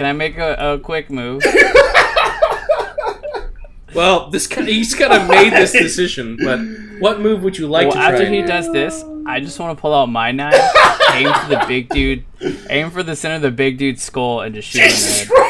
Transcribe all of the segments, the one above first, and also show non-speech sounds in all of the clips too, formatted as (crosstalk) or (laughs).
Can I make a, a quick move? (laughs) Well, this kind he's kind of made this decision, but what move would you like well, to try? after he does this, I just want to pull out my knife, aim for the big dude, aim for the center of the big dude's skull, and just shoot him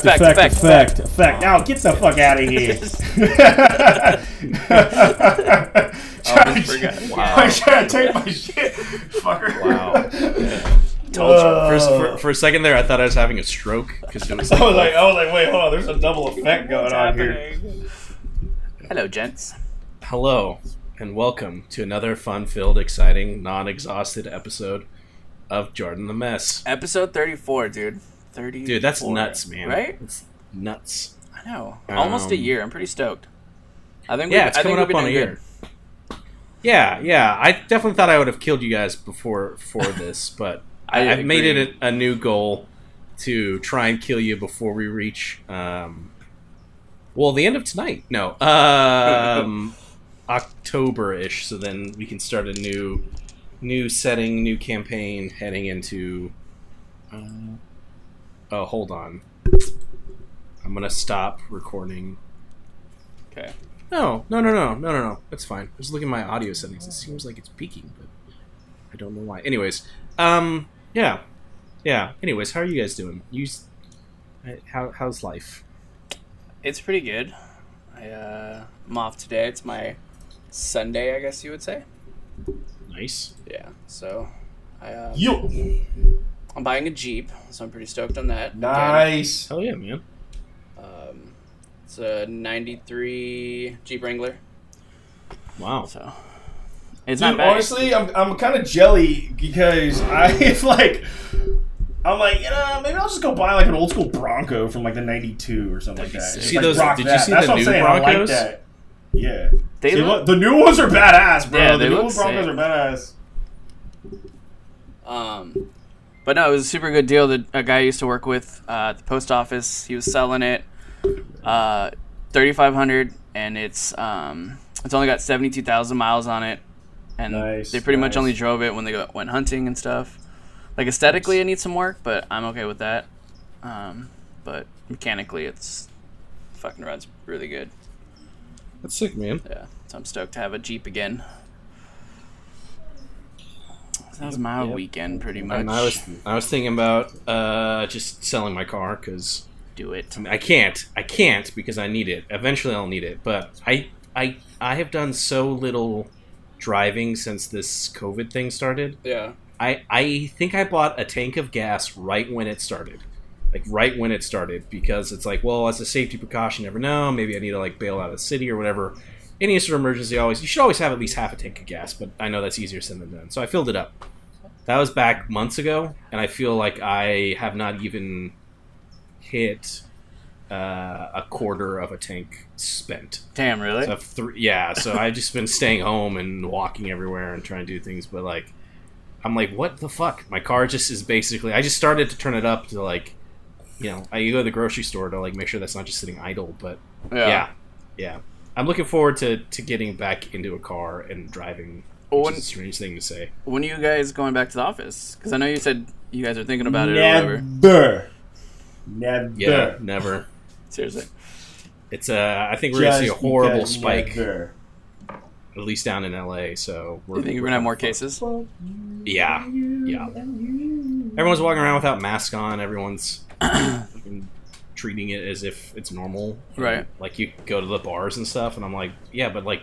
Effect, Effect, effect, effect, effect, effect. Now get the fuck out of (laughs) here. Almost (laughs) oh, forgot. I'm trying to take my shit, fucker. Wow. (laughs) Told you. Uh. For, for, for a second there, I thought I was having a stroke because it was like, I was like, I was like, wait, hold on. There's a double effect going on here. Hello, gents. hello and welcome to another fun-filled, exciting, non-exhausted episode of Jordan the Mess. Episode 34, dude. 34. Dude, that's nuts, man. Right? It's nuts. I know. Almost a Um, year. I'm pretty stoked. I think. Yeah, it's I coming up on a year. Yeah, yeah. I definitely thought I would have killed you guys before for (laughs) this, but I I've made it a, a new goal to try and kill you before we reach um well the end of tonight. No. (laughs) Um October ish, so then we can start a new new setting, new campaign heading into uh, Oh, hold on. I'm gonna stop recording. Okay. No, no, no, no, no, no, no. That's fine. I was looking at my audio settings. It seems like it's peaking, but I don't know why. Anyways, um, yeah, yeah. Anyways, how are you guys doing? You, uh, how how's life? It's pretty good. I, uh, I'm off today. It's my Sunday, I guess you would say. Nice. Yeah. So, I, uh, Yo. I'm buying a Jeep, so I'm pretty stoked on that. Again, Nice. Hell yeah, man. Um, it's a '93 Jeep Wrangler, Wow. so it's Dude, not bad. honestly, I'm, I'm kind of jelly because (laughs) I like. I'm like, you know, maybe I'll just go buy like an old school Bronco from like the '92 or something like That'd be that. sick. Just, See like, those- rock did you see That's the new saying. I like Broncos? that. Yeah. They See, look- the new ones are badass, bro. Yeah, the they new look old Broncos sick. are badass. Um, but no, it was a super good deal that a guy I used to work with uh, at the post office. He was selling it, uh, thirty five hundred, and it's um, it's only got seventy two thousand miles on it, and Nice, they pretty much only drove it when they go, went hunting and stuff. Like aesthetically, it needs some work, but I'm okay with that. Um, but mechanically, it's fucking runs really good. That's sick, man. Yeah, so I'm stoked to have a Jeep again. So that was my Yep. weekend, pretty much. And I was I was thinking about uh just selling my car because do it. I can't. I can't because I need it. Eventually, I'll need it. But I, I, I have done so little driving since this COVID thing started. Yeah. I, I think I bought a tank of gas right when it started, like right when it started, because it's like, well, as a safety precaution, you never know. Maybe I need to like bail out of the city or whatever. Any sort of emergency, always you should always have at least half a tank of gas. But I know that's easier said than done. So I filled it up. That was back months ago, and I feel like I have not even hit uh, a quarter of a tank spent. Damn, really? So three, yeah, so (laughs) I've just been staying home and walking everywhere and trying to do things, but like, I'm like, what the fuck? My car just is basically. I just started to turn it up to like, you know, I go to the grocery store to like make sure that's not just sitting idle, but yeah, yeah. I'm looking forward to to getting back into a car and driving. Well, Which when, is a strange thing to say. when are you guys going back to the office? Because I know you said you guys are thinking about it or whatever. Never. Never. Yeah, never. Seriously. It's uh, I think we're gonna see a horrible spike, never. at least down in LA. So we're, you think we're gonna have more cases? Yeah, yeah. Everyone's walking around without masks on. Everyone's fucking (clears throat) treating it as if it's normal. Right. Like you go to the bars and stuff, and I'm like, yeah, but like,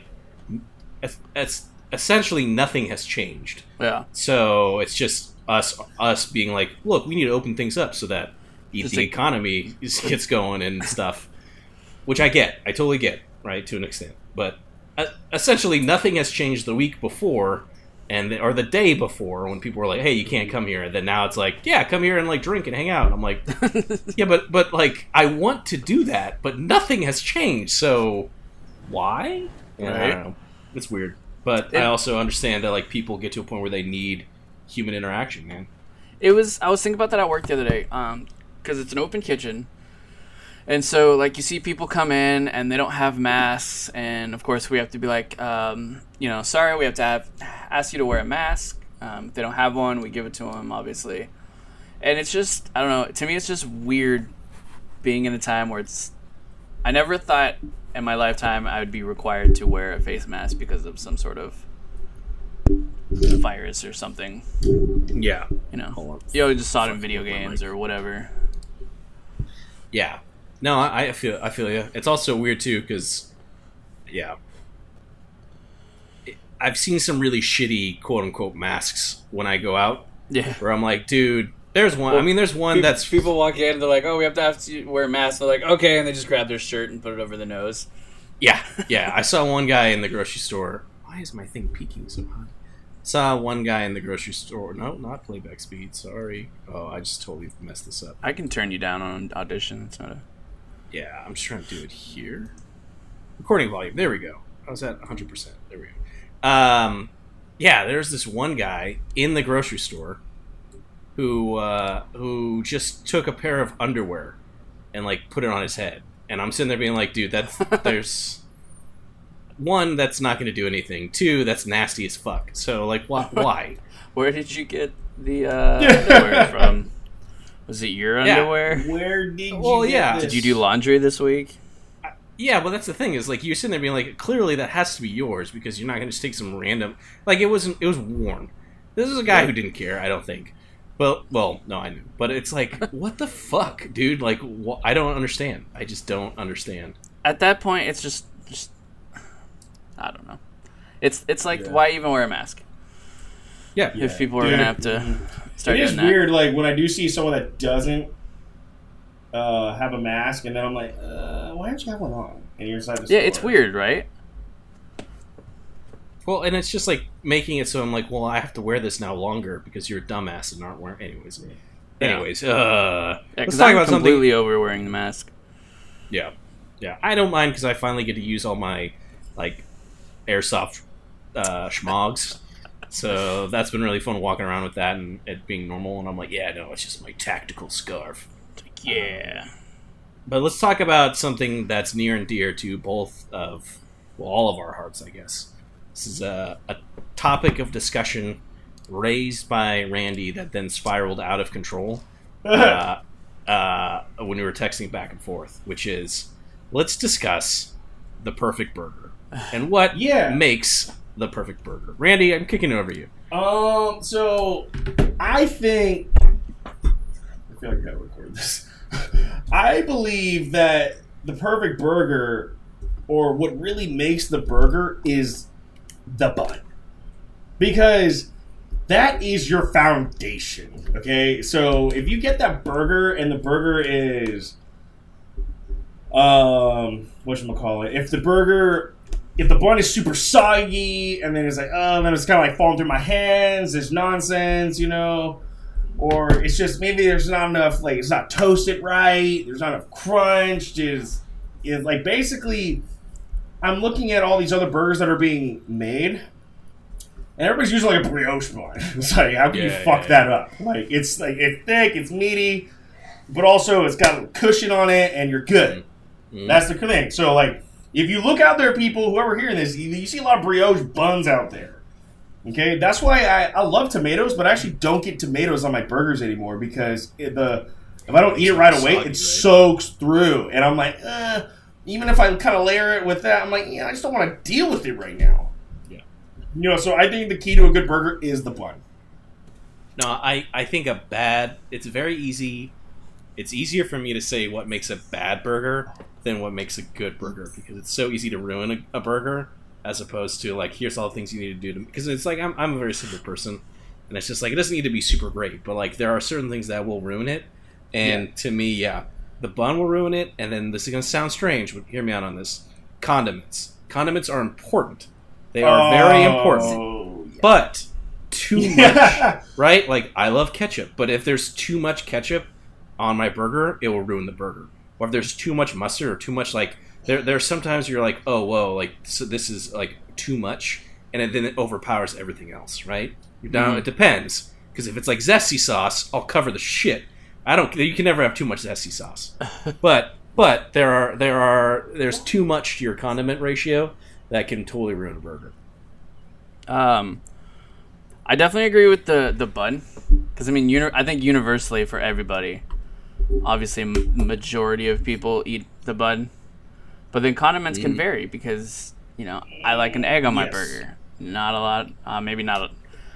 it's, it's essentially nothing has changed. Yeah. So it's just us us being like, look, we need to open things up so that the, Just the like- economy is, gets going and stuff. Which I get, I totally get, right to an extent. But uh, essentially, nothing has changed the week before, and or the day before when people were like, "Hey, you can't come here," and then now it's like, "Yeah, come here and like drink and hang out." I'm like, (laughs) "Yeah, but but like I want to do that, but nothing has changed, so why?" Yeah, I don't know. It's weird. But It- I also understand that like people get to a point where they need human interaction, man. It was. I was thinking about that at work the other day, um, because it's an open kitchen, and so like you see people come in and they don't have masks, and of course we have to be like, um, you know, sorry, we have to have ask you to wear a mask. Um, if they don't have one, we give it to them, obviously. And it's just, I don't know. To me, it's just weird being in a time where it's. I never thought in my lifetime I would be required to wear a face mask because of some sort of virus or something. Yeah. You know, you know, just saw it in video games or whatever. Yeah. No, I, I feel I feel you. It's also weird too because, yeah, I've seen some really shitty quote unquote masks when I go out Yeah. where I'm like, dude, there's one. I mean, there's one that's people walk in, and they're like, "Oh, we have to have to wear a mask." They're like, "Okay," and they just grab their shirt and put it over the nose. Yeah, yeah. I saw one guy in the grocery store. Why is my thing peaking so high? Saw one guy in the grocery store. No, not playback speed. Sorry. Oh, I just totally messed this up. I can turn you down on audition. It's not a. Yeah, I'm just trying to do it here. Recording volume. There we go. I was at 100%. There we go. Um, yeah, there's this one guy in the grocery store who uh, who just took a pair of underwear and like put it on his head, and I'm sitting there being like, dude, that's (laughs) there's one that's not going to do anything. Two, that's nasty as fuck. So like, why? Why? (laughs) Where did you get the uh, (laughs) underwear from? Was it your Yeah. underwear? Where did you? Well, get yeah. this? Did you do laundry this week? Yeah, well, that's the thing is like you're sitting there being like, clearly that has to be yours because you're not going to just take some random like it wasn't it was worn. This is a guy who didn't care, I don't think. Well, well, no, I knew, but it's like, (laughs) what the fuck, dude? Like, wh- I don't understand. I just don't understand. At that point, it's just, just, I don't know. It's it's like Yeah. why even wear a mask Yeah, Yeah. if people are Dude. gonna have to start It is doing that. weird, like when I do see someone that doesn't uh, have a mask, and then I'm like, uh, why don't you have one on? And you're inside the Yeah, store. it's weird, right? Well, and it's just like making it so I'm like, well, I have to wear this now longer because you're a dumbass and aren't wearing. Anyways, Yeah. anyways, uh, Yeah, let's talk I'm about something. completely over wearing the mask. Yeah, yeah. I don't mind because I finally get to use all my like airsoft uh, schmogs. So that's been really fun walking around with that and it being normal. And I'm like, yeah, no, it's just my tactical scarf. Like, yeah. But let's talk about something that's near and dear to both of, well, all of our hearts, I guess. This is a, a topic of discussion raised by Randy that then spiraled out of control (laughs) uh, uh, when we were texting back and forth, which is let's discuss the perfect burger and what Yeah. makes the perfect burger. Randy, I'm kicking over you. Um, so I think I feel like I gotta record this. (laughs) I believe that the perfect burger, or what really makes the burger, is the bun, because that is your foundation. Okay, so if you get that burger and the burger is, um, what call it? If the burger if the bun is super soggy and then it's like, oh, then it's kind of like falling through my hands. It's nonsense, you know. Or it's just maybe there's not enough, like it's not toasted right. There's not enough crunch. Is is like basically, I'm looking at all these other burgers that are being made, and everybody's using like a brioche bun. (laughs) It's like, how can you Yeah, fuck yeah, that up? Like it's like it's thick, it's meaty, but also it's got a cushion on it, and you're good. Mhm. That's the thing. So, like, if you look out there, people, whoever hearing this, you, you see a lot of brioche buns out there. Okay, that's why I, I love tomatoes, but I actually don't get tomatoes on my burgers anymore because it, the if I don't eat it right away, it right? soaks through, and I'm like, uh, even if I kind of layer it with that, I'm like, yeah, I just don't want to deal with it right now. Yeah. You know, so I think the key to a good burger is the bun. No, I, I think a bad. It's very easy. It's easier for me to say what makes a bad burger than what makes a good burger because it's so easy to ruin a, a burger as opposed to like here's all the things you need to do to because it's like I'm, I'm a very simple person and it's just like it doesn't need to be super great but like there are certain things that will ruin it and to me yeah the bun will ruin it and then this is gonna sound strange but hear me out on this condiments. Condiments are important. They are very oh, important. Oh, but too (laughs) much right? Like I love ketchup, but if there's too much ketchup on my burger, it will ruin the burger. Or if there's too much mustard or too much like there there's sometimes you're like, "Oh, whoa, like so this is like too much." and it, then it overpowers everything else, right? Down. Mhm. It depends because if it's like zesty sauce, I'll cover the shit. I don't. You can never have too much zesty sauce, (laughs) but but there are there are there's too much to your condiment ratio that can totally ruin a burger. Um, I definitely agree with the the bun because I mean, uni- I think universally for everybody, obviously, majority of people eat the bun, but then condiments can Mm. vary because you know I like an egg on my Yes. burger. Not a lot, uh, maybe not. A,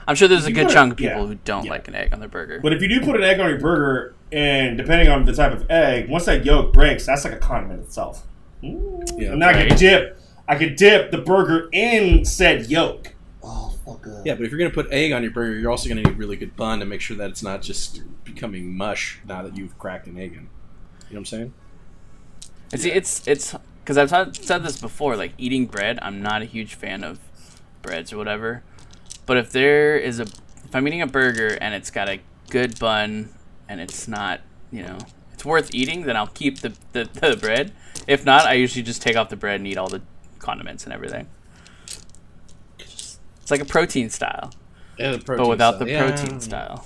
I'm sure there's a you good put a- chunk of people yeah, who don't yeah. like an egg on their burger. But if you do put an egg on your burger, and depending on the type of egg, once that yolk breaks, that's like a condiment itself. Ooh. Yeah, and then I right. could dip, I could dip the burger in said yolk. Fuck up. Yeah, but if you're gonna put egg on your burger, you're also gonna need really good bun to make sure that it's not just becoming mush now that you've cracked an egg in. You know what I'm saying? And see, it's it's because I've t- said this before. Like eating bread, I'm not a huge fan of breads or whatever. But if there is a, if I'm eating a burger and it's got a good bun and it's not, you know, it's worth eating, then I'll keep the the, the bread. If not, I usually just take off the bread and eat all the condiments and everything. It's like a protein style, Yeah, the but without the protein style.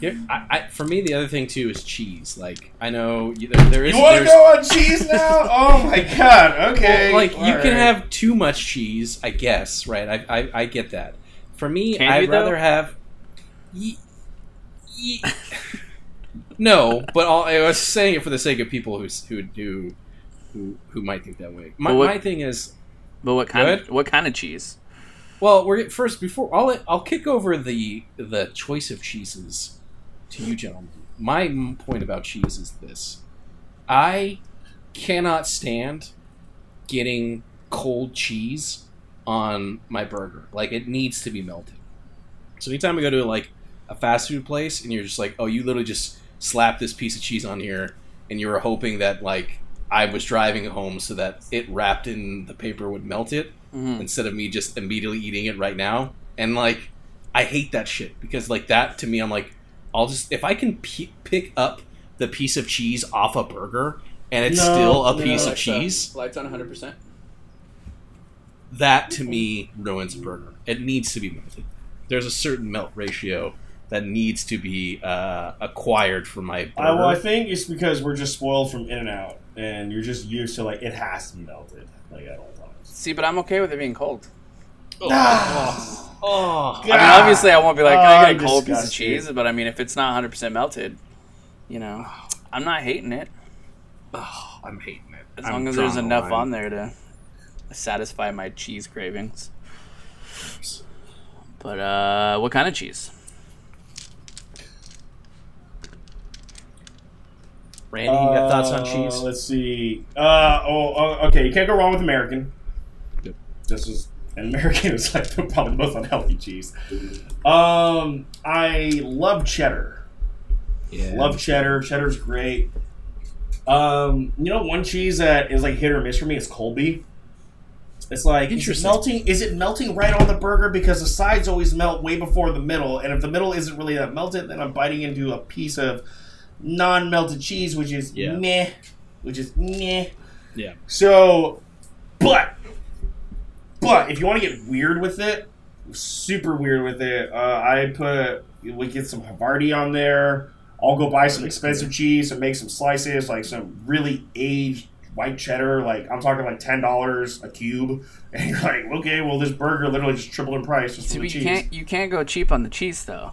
Here, I, I, for me, the other thing too is cheese. Like I know you- there, there is. You want to go on cheese now? (laughs) oh my god. Okay. Like you All can have too much cheese, I guess. Right? I I, I get that. For me, Can I'd you, though? rather have. Ye- ye- (laughs) no, but all, I was saying it for the sake of people who who who who, who might think that way. My, what- my thing is, But what kind? Of, what kind of cheese? Well, we're first before I'll I'll kick over the the choice of cheeses to you gentlemen. My point about cheese is this: I cannot stand getting cold cheese on my burger. Like it needs to be melted. So anytime I go to like a fast food place and you're just like, oh, you literally just slap this piece of cheese on here, and you were hoping that like I was driving home so that it wrapped in the paper would melt it Mhm. instead of me just immediately eating it right now. And like, I hate that shit because like that to me, I'm like, I'll just if I can p- pick up the piece of cheese off a burger and it's No, still a no. piece of Lights cheese, on- Lights on 100. percent that to me ruins a burger. It needs to be melted. There's a certain melt ratio that needs to be uh, acquired for my burger. I, well, I think it's because we're just spoiled from In and Out, and you're just used to like it has to be melted like all times. See, but I'm okay with it being cold. oh, oh. I mean, obviously, I won't be like, Oh, I I'm a cold piece of cheese? But I mean, if it's not 100 percent melted, you know, I'm not hating it Oh, I'm hating it. as I'm long as there's the enough line. on there to satisfy my cheese cravings. But uh, what kind of cheese? Randy, you got thoughts on Uh, cheese? Let's see. Uh, oh, oh, okay. You can't go wrong with American. This is and American (laughs) is like the- probably the most unhealthy cheese. Um, I love cheddar. Yeah. Love cheddar. Cheddar's great. Um, you know, one cheese that is like hit or miss for me is Colby. It's like is it melting. Is it melting right on the burger because the sides always melt way before the middle, and if the middle isn't really that melted, then I'm biting into a piece of non-melted cheese, which is Yeah. meh, which is meh. Yeah. So, but, but if you want to get weird with it, super weird with it, uh, I put we get some Havarti on there. I'll go buy some expensive cheese and make some slices, like some really aged white cheddar. Like I'm talking like ten dollars a cube, (laughs) and you're like, okay, well this burger literally just tripled in price just See, for the but you cheese. can't you can't go cheap on the cheese though,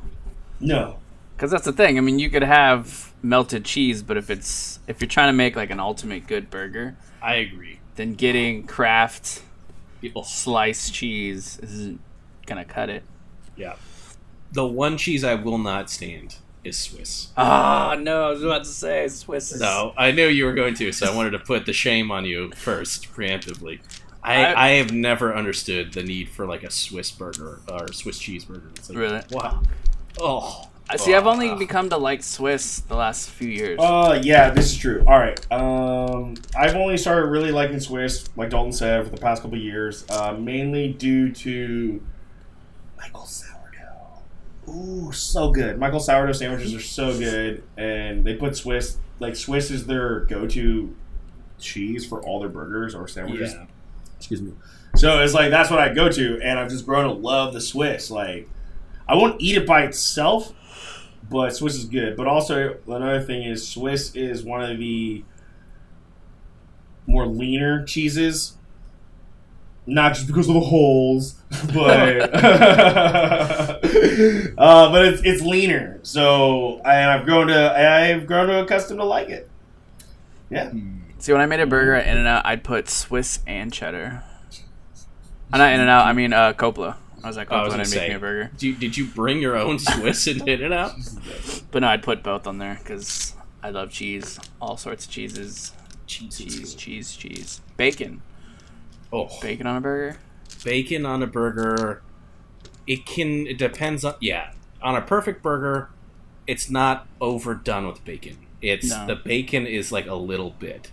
No, because that's the thing. I mean, you could have melted cheese, but if it's if you're trying to make like an ultimate good burger, I agree. then getting Kraft People. sliced cheese isn't gonna cut it. Yeah. The one cheese I will not stand is Swiss. Ah, no, I was about to say Swiss. Is, No, I knew you were going to, so I wanted to put the shame on you first, preemptively. I, I- I have never understood the need for like a Swiss burger or Swiss cheeseburger. It's like, Really? Wow. Oh. I see. I've only Oh. become to like Swiss the last few years. Uh, yeah, this is true. All right. Um, I've only started really liking Swiss, like Dalton said, for the past couple of years, uh, mainly due to Michael Sourdough. Ooh, so good. Michael Sourdough sandwiches are so good, and they put Swiss like Swiss is their go-to cheese for all their burgers or sandwiches. Yeah. Excuse me. So it's like that's what I go to, and I've just grown to love the Swiss. Like, I won't eat it by itself, but Swiss is good. But also another thing is Swiss is one of the more leaner cheeses. Not just because of the holes, (laughs) but (laughs) uh, but it's it's leaner. So I've grown to I've grown to accustomed to like it. Yeah. See, when I made a burger at In and Out, I'd put Swiss and cheddar. Uh, not In and Out. I mean uh, Coppola. I was like, oh, I was didn't gonna make me a burger, Did you, did you bring your own Swiss and hit it out? (laughs) but no, I'd put both on there because I love cheese, all sorts of cheeses, cheese, cheese, cheese, bacon, Oh, bacon on a burger. bacon on a burger. It can. It depends on. Yeah, on a perfect burger, it's not overdone with bacon. It's No. the bacon is like a little bit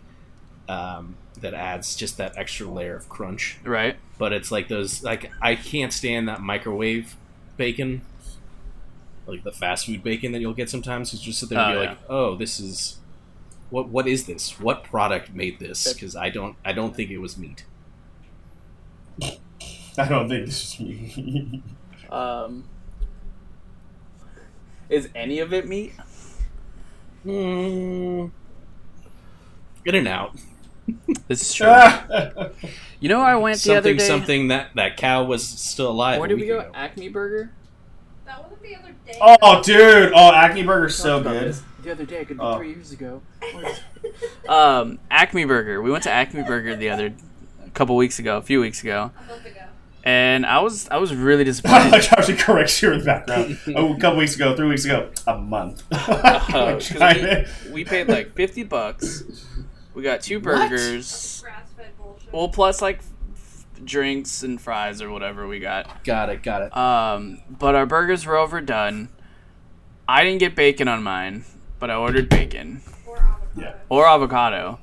um, that adds just that extra layer of crunch. Right. But it's like those. Like I can't stand that microwave bacon. Like the fast food bacon that you'll get sometimes. You just sit there and Oh, be yeah. like, "Oh, this is what? What is this? What product made this?" Because I don't. I don't think it was meat. (laughs) I don't think this is me. (laughs) Um, is any of it meat? Mm, in and out. This is true. (laughs) you know, where I went the other Something, day. something that that cow was still alive. Where a did we go? ago. Acme Burger. That wasn't the other day. oh, dude! Oh, Acme Burger's so good. this The other day, it could be Oh. three years ago. (laughs) um, Acme Burger. We went to Acme Burger the other, a couple weeks ago, a few weeks ago, A month ago. and I was I was really (laughs) disappointed. like how she corrects you in the background. oh, a couple weeks ago, three weeks ago, a month. Uh, Like, 'cause trying we, we paid like fifty bucks. We got two burgers. Grass fed bullshit. Well, plus like f- drinks and fries or whatever we got. Got it. Got it. Um, but our burgers were overdone. I didn't get bacon on mine, but I ordered bacon or avocado. Yeah. or avocado.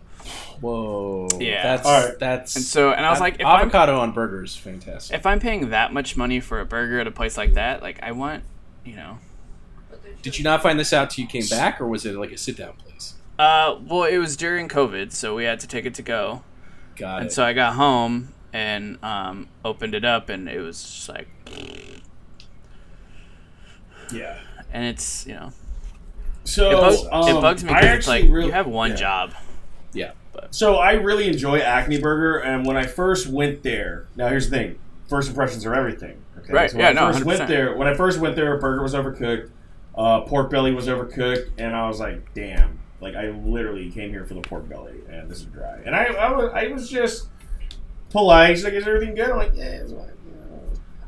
Whoa. Yeah. That's Alright. that's. And so, and I was like, if I'm, avocado on burgers, fantastic. if I'm paying that much money for a burger at a place like that, like I want, you know, Did you not find this out till you came back, or was it like a sit down place? Uh, well, it was during COVID, so we had to take it to go, Got and it. so I got home and um, opened it up, and it was just like, Yeah. and it's you know, So it, bugs, um, it bugs me because it's like really- you have one yeah. job. yeah. So I really enjoy Acme Burger, and when I first went there, now here's the thing: first impressions are everything. Okay? Right, So when yeah, I no, first went 100%. there, when I first went there, burger was overcooked, uh, pork belly was overcooked, and I was like, damn! Like I literally came here for the pork belly, and this is dry. And I, I was, I was just polite. She's like, "Is everything good?" I'm like, "Yeah." It's fine.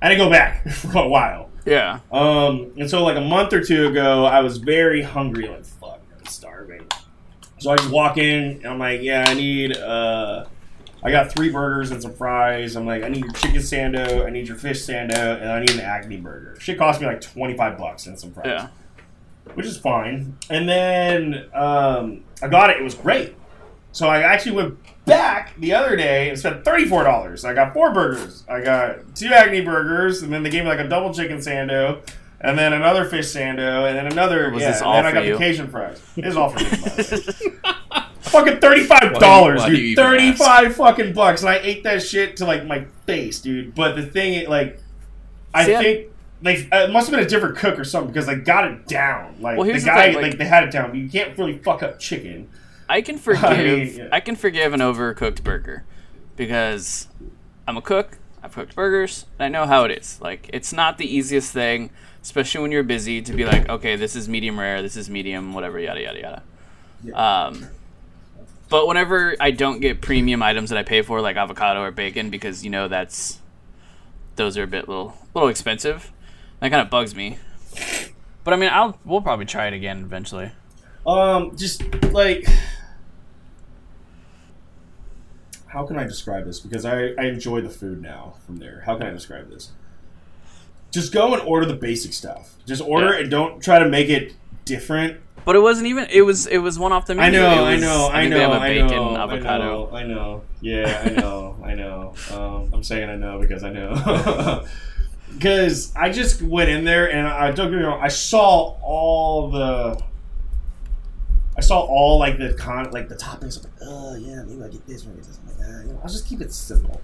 I didn't go back (laughs) for a while. Yeah, Um, and so like a month or two ago, I was very hungry, like fuck, I'm starving. So I just walk in, and I'm like, yeah, I need, uh, I got three burgers and some fries. I'm like, I need your chicken sando, I need your fish sando, and I need an Acme burger. Shit cost me like 25 bucks and some fries, yeah. Which is fine. And then um, I got it. It was great. So I actually went back the other day and spent thirty-four dollars. I got four burgers. I got two Acme burgers, and then they gave me like a double chicken sando, and then another fish sando, and then another. Was yeah, this and all then I got you? the Cajun fries. It is all for me. by the way. fucking thirty-five dollars, Why you- why do dude. even Thirty-five fucking bucks, and I ate that shit to like my face, dude. But the thing, like, I See, I- think. Uh, it must have been a different cook or something because they got it down. Like Well, the here's the guy, thing, like- like they had it down. You can't really fuck up chicken. I can forgive. I (laughs) I, mean, yeah. can forgive an overcooked burger because I'm a cook. I've cooked burgers. And I know how it is. Like it's not the easiest thing, especially when you're busy, to be like, okay, this is medium rare, this is medium, whatever, yada yada yada. Um, but whenever I don't get premium items that I pay for, like avocado or bacon, because you know that's those are a bit little little expensive, that kind of bugs me. But I mean, I'll we'll probably try it again eventually. Um, just like how can I describe this? Because I, I enjoy the food now from there. How can I describe this? Just go and order the basic stuff. Just order Yeah. it and don't try to make it different. But it wasn't even. It was. It was one off the menu. I know, It I know, I think know, They have a I bacon know, avocado. I know, I know. Yeah, I know, I know. Um, I'm saying I know because I know. (laughs) Because I just went in there and I don't get me wrong, I saw all the. I saw all like the con like the toppings. I'm like, oh yeah, maybe I get this, maybe I get this. I'm like, ah, you know, I'll just keep it simple.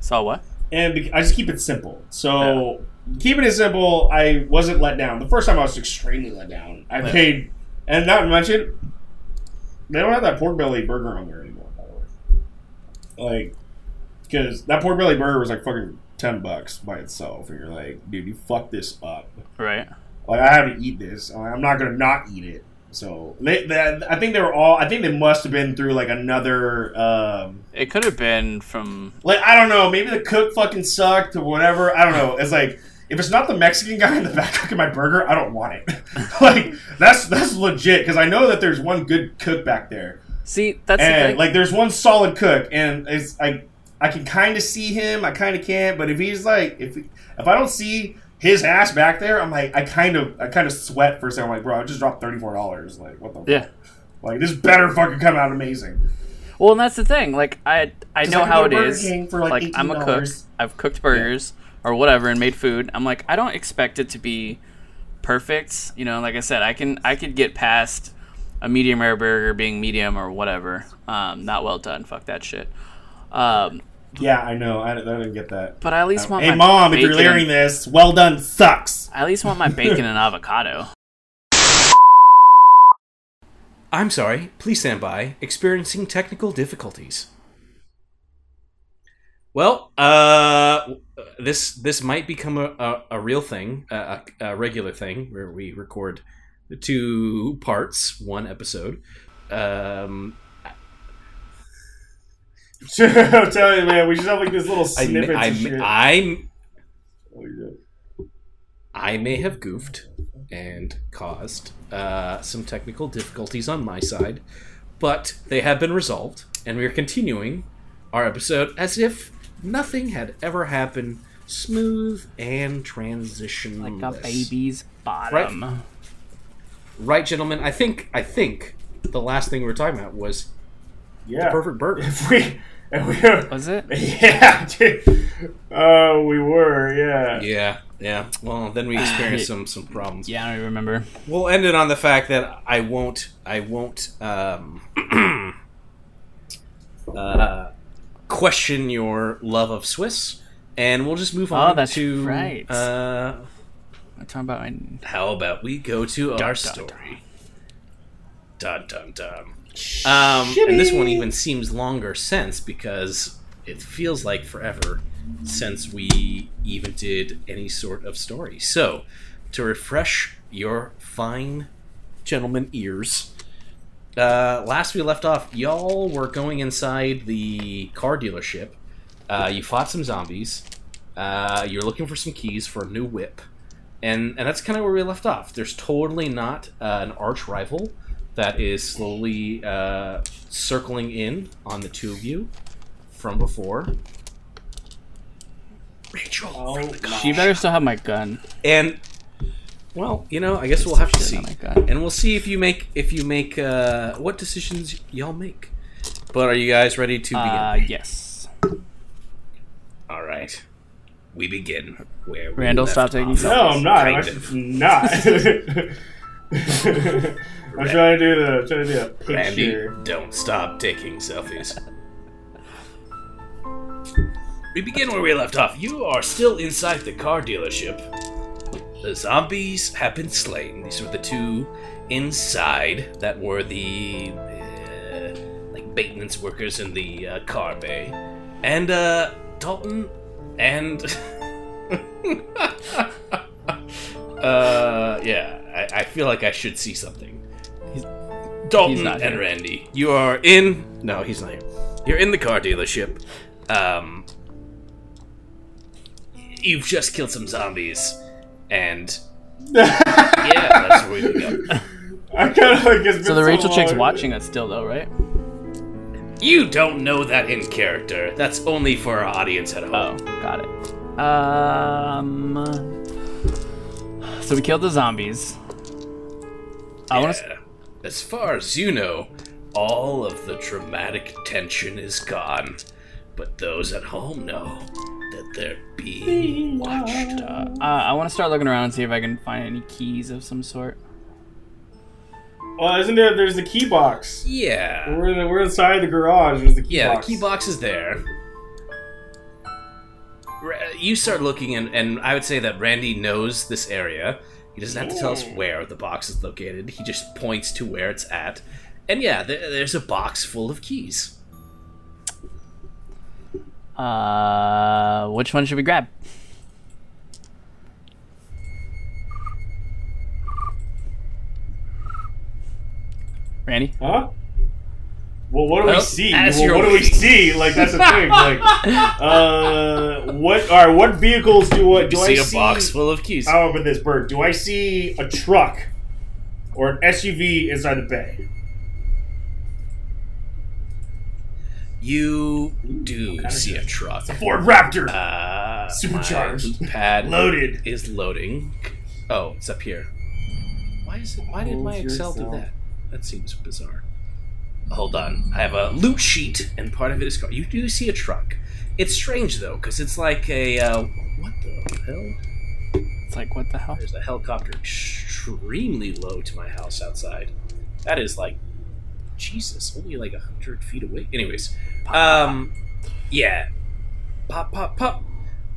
Saw what? and bec- I just keep it simple. So keeping it simple, I wasn't let down. The first time I was extremely let down. I Yeah. paid, and not to mention, they don't have that pork belly burger on there anymore. By the way, like, because that pork belly burger was like fucking ten bucks by itself, and you're like, dude, you fucked this up. Right. Like, I have to eat this. I'm I'm not gonna not eat it. So they, they, I think they were all. I think they must have been through like another. Um, It could have been from. like I don't know, maybe the cook fucking sucked or whatever. I don't know. It's like if it's not the Mexican guy in the back (laughs) cooking my burger, I don't want it. (laughs) like that's that's legit because I know that there's one good cook back there, See, that's the and thing. like there's one solid cook, and it's I I can kind of see him, I kind of can't, but if he's like if if I don't see his ass back there, I'm like I kind of I kind of sweat for a second. I'm like, bro, I just dropped thirty four dollars. Like what the yeah. fuck? like this better fucking come out amazing. Well, and that's the thing. Like I, I know I how it is. Like, like I'm a cook. I've cooked burgers or whatever and made food. I'm like I don't expect it to be perfect. You know, like I said, I can I could get past a medium rare burger being medium or whatever. Um, not well done. Fuck that shit. Um, Yeah, I know. I, I didn't get that. but I at least want Hey, my mom, if you're hearing this, well done sucks. I at least want my bacon and avocado. (laughs) I'm sorry, please stand by. Experiencing technical difficulties. Well, uh, this this might become a, a, a real thing, a, a, a regular thing, where we record the two parts, one episode. Um, I'm telling you, man, we should have like this little I, I, of. I, Oh, yeah. I may have goofed and caused uh, some technical difficulties on my side, but they have been resolved, and we are continuing our episode as if nothing had ever happened, smooth and transition. Like a baby's bottom. Right, gentlemen. I think I think the last thing we were talking about was yeah. perfect burger. If we, if we, were, Was it? (laughs) yeah, dude. Uh, we were, yeah. Yeah, yeah. Well, then we (sighs) experienced some some problems. Yeah, I don't remember. We'll end it on the fact that I won't I won't um, (clears throat) uh, question your love of Swiss, and we'll just move on. Oh, on that's to right. Uh, I'm talking about my. how about we go to Dun, our dun, story? Dun dun dun. Um, and this one even seems longer since because it feels like forever since we even did any sort of story. So, to refresh your fine gentleman ears, uh, last we left off, y'all were going inside the car dealership. Uh, you fought some zombies. Uh, you're looking for some keys for a new whip, and and that's kind of where we left off. There's totally not uh, an arch rival that is slowly uh, circling in on the two of you from before. Rachel, Oh, from the. She better still have my gun. and well, you know, I guess we'll have to see, my God. and we'll see if you make if you make uh, what decisions y'all make. But are you guys ready to begin? Uh, yes. All right, we begin where we Randall, left stop taking off. No, I'm not. I'm Kind actually of. not. (laughs) (laughs) I'm trying to do the trying to do a Randy, picture. don't stop taking selfies. we begin where we left off. You are still inside the car dealership. The zombies have been slain. These were the two inside that were the uh, like maintenance workers in the uh, car bay, and uh, Dalton and (laughs) (laughs) uh, yeah. I, I feel like I should see something. He's- Dalton he's not and here. Randy, you are in. No, he's not here. You're in the car dealership. Um, you've just killed some zombies, and (laughs) yeah, that's where we go. I kind of like. It's been So the Rachel chick's watching us still, though, right? You don't know that in character. That's only for our audience at home. Oh, got it. Um. So we killed the zombies. I want to. As far as you know, all of the dramatic tension is gone. But those at home know that they're being watched. Uh, I want to start looking around and see if I can find any keys of some sort. Well, isn't there? There's the key box. Yeah. We're in, we're inside the garage. There's the key Yeah, box. the key box is there. You start looking, and, and I would say that Randy knows this area. He doesn't have to tell us where the box is located. He just points to where it's at. And yeah, there, there's a box full of keys. Uh, which one should we grab? Randy? Huh? Well, what do we see? Well, what do we see? Like that's the thing. Like, (laughs) uh, what? All right, what vehicles do I do You I see a box full of keys. How about this bird? Do I see a truck or an SUV inside the bay? You do see a truck. A Ford Raptor, Uh, Supercharged. my pad (laughs) loaded. is loading. Oh, it's up here. Why is it? Why did my Hold Excel do that? That seems bizarre. Hold on. I have a loot sheet, and part of it is car. You do see a truck. It's strange though, because it's like a uh, what the hell? It's like, what the hell? There's a helicopter extremely low to my house outside. That is like Jesus, only like a hundred feet away. Anyways, um, yeah, pop, pop, pop.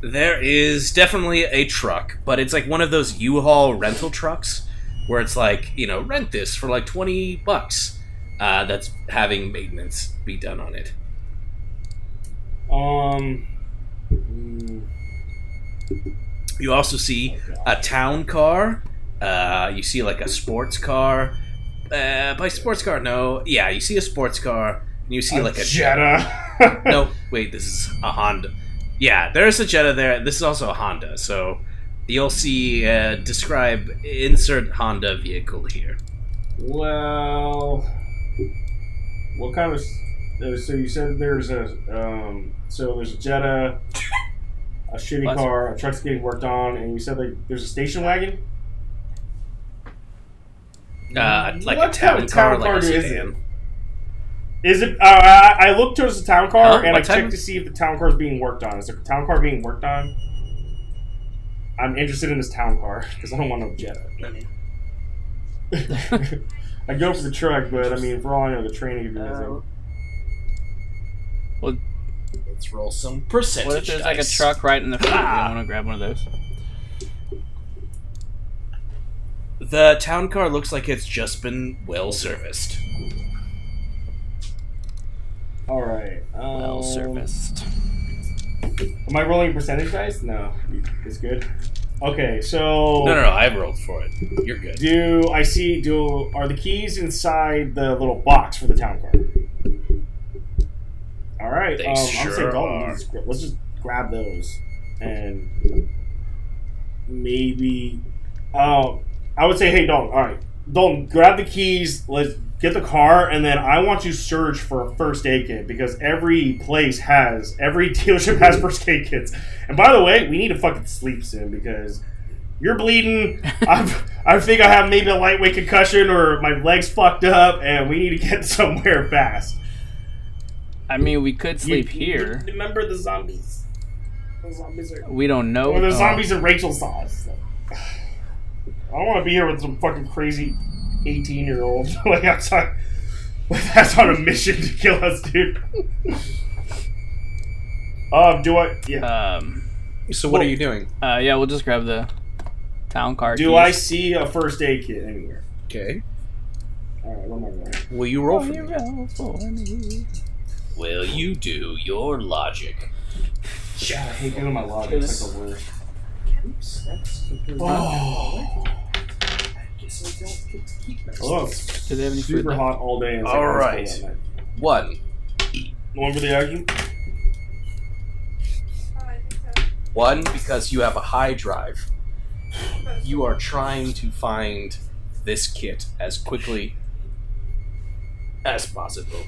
There is definitely a truck, but it's like one of those U-Haul rental trucks where it's like you know rent this for like twenty bucks. Uh, that's having maintenance be done on it. Um. You also see a town car. Uh, you see like a sports car. Uh, by sports car, no. Yeah, you see a sports car. And you see like a Jetta. (laughs) No, wait. This is a Honda. Yeah, there's a Jetta there. This is also a Honda. So you'll see. Uh, describe insert Honda vehicle here. Well, what kind of? uh, So you said there's a um. So there's a Jetta, a shitty What? car, a truck's getting worked on, and you said like there's a station wagon. Uh, like What a town, type of car, town like car a is it? sedan. Is it? Uh, I, I looked towards the town car Huh? and I What type checked of- to see if the town car is being worked on. Is the town car being worked on? I'm interested in this town car because I don't want no Jetta. (laughs) (laughs) (laughs) I go for the truck, but I mean, for all I know, the training could be missing. Well, Let's roll some percentage. what if there's like a dice. truck right in the front? Ah. You want to grab one of those? The town car looks like it's just been well serviced. All right. Um, Well serviced. Am I rolling percentage dice? No, it's good. Okay, so No, no, no. I rolled for it. You're good. do I see? Do are the keys inside the little box for the town car? All right. They um, I'm sure saying Dalton, let's, gra- let's just grab those and maybe. Oh, I would say, hey Dalton. All right, Dalton, grab the keys. Let's get the car, and then I want to search for a first aid kit because every place has, every (laughs) dealership has first aid kits. And by the way, we need to fucking sleep soon because you're bleeding. (laughs) I've, I think I have maybe a lightweight concussion or my legs fucked up, and we need to get (laughs) somewhere fast. I mean, we could sleep You- here. Remember the zombies? The zombies are. We don't know. Or the oh, zombies are Rachel sauce. I don't want to be here with some fucking crazy eighteen-year-old like (laughs) outside. Like that's on a mission to kill us, dude. (laughs) um, do I? Yeah. Um. So what Well- are you doing? Uh. Yeah. We'll just grab the town car. Do keys. I see a first aid kit anywhere? Okay. All right, what am I going? Will you roll for you me? roll for me. Will you do your logic? God, I hate doing my logic. It's like the worst. Oh, oh it's Do they have any food? super left? hot all day. And it's All like right. ice cold at night. One. One for the argument. Oh, I think so. One because you have a high drive. You are trying to find this kit as quickly as possible.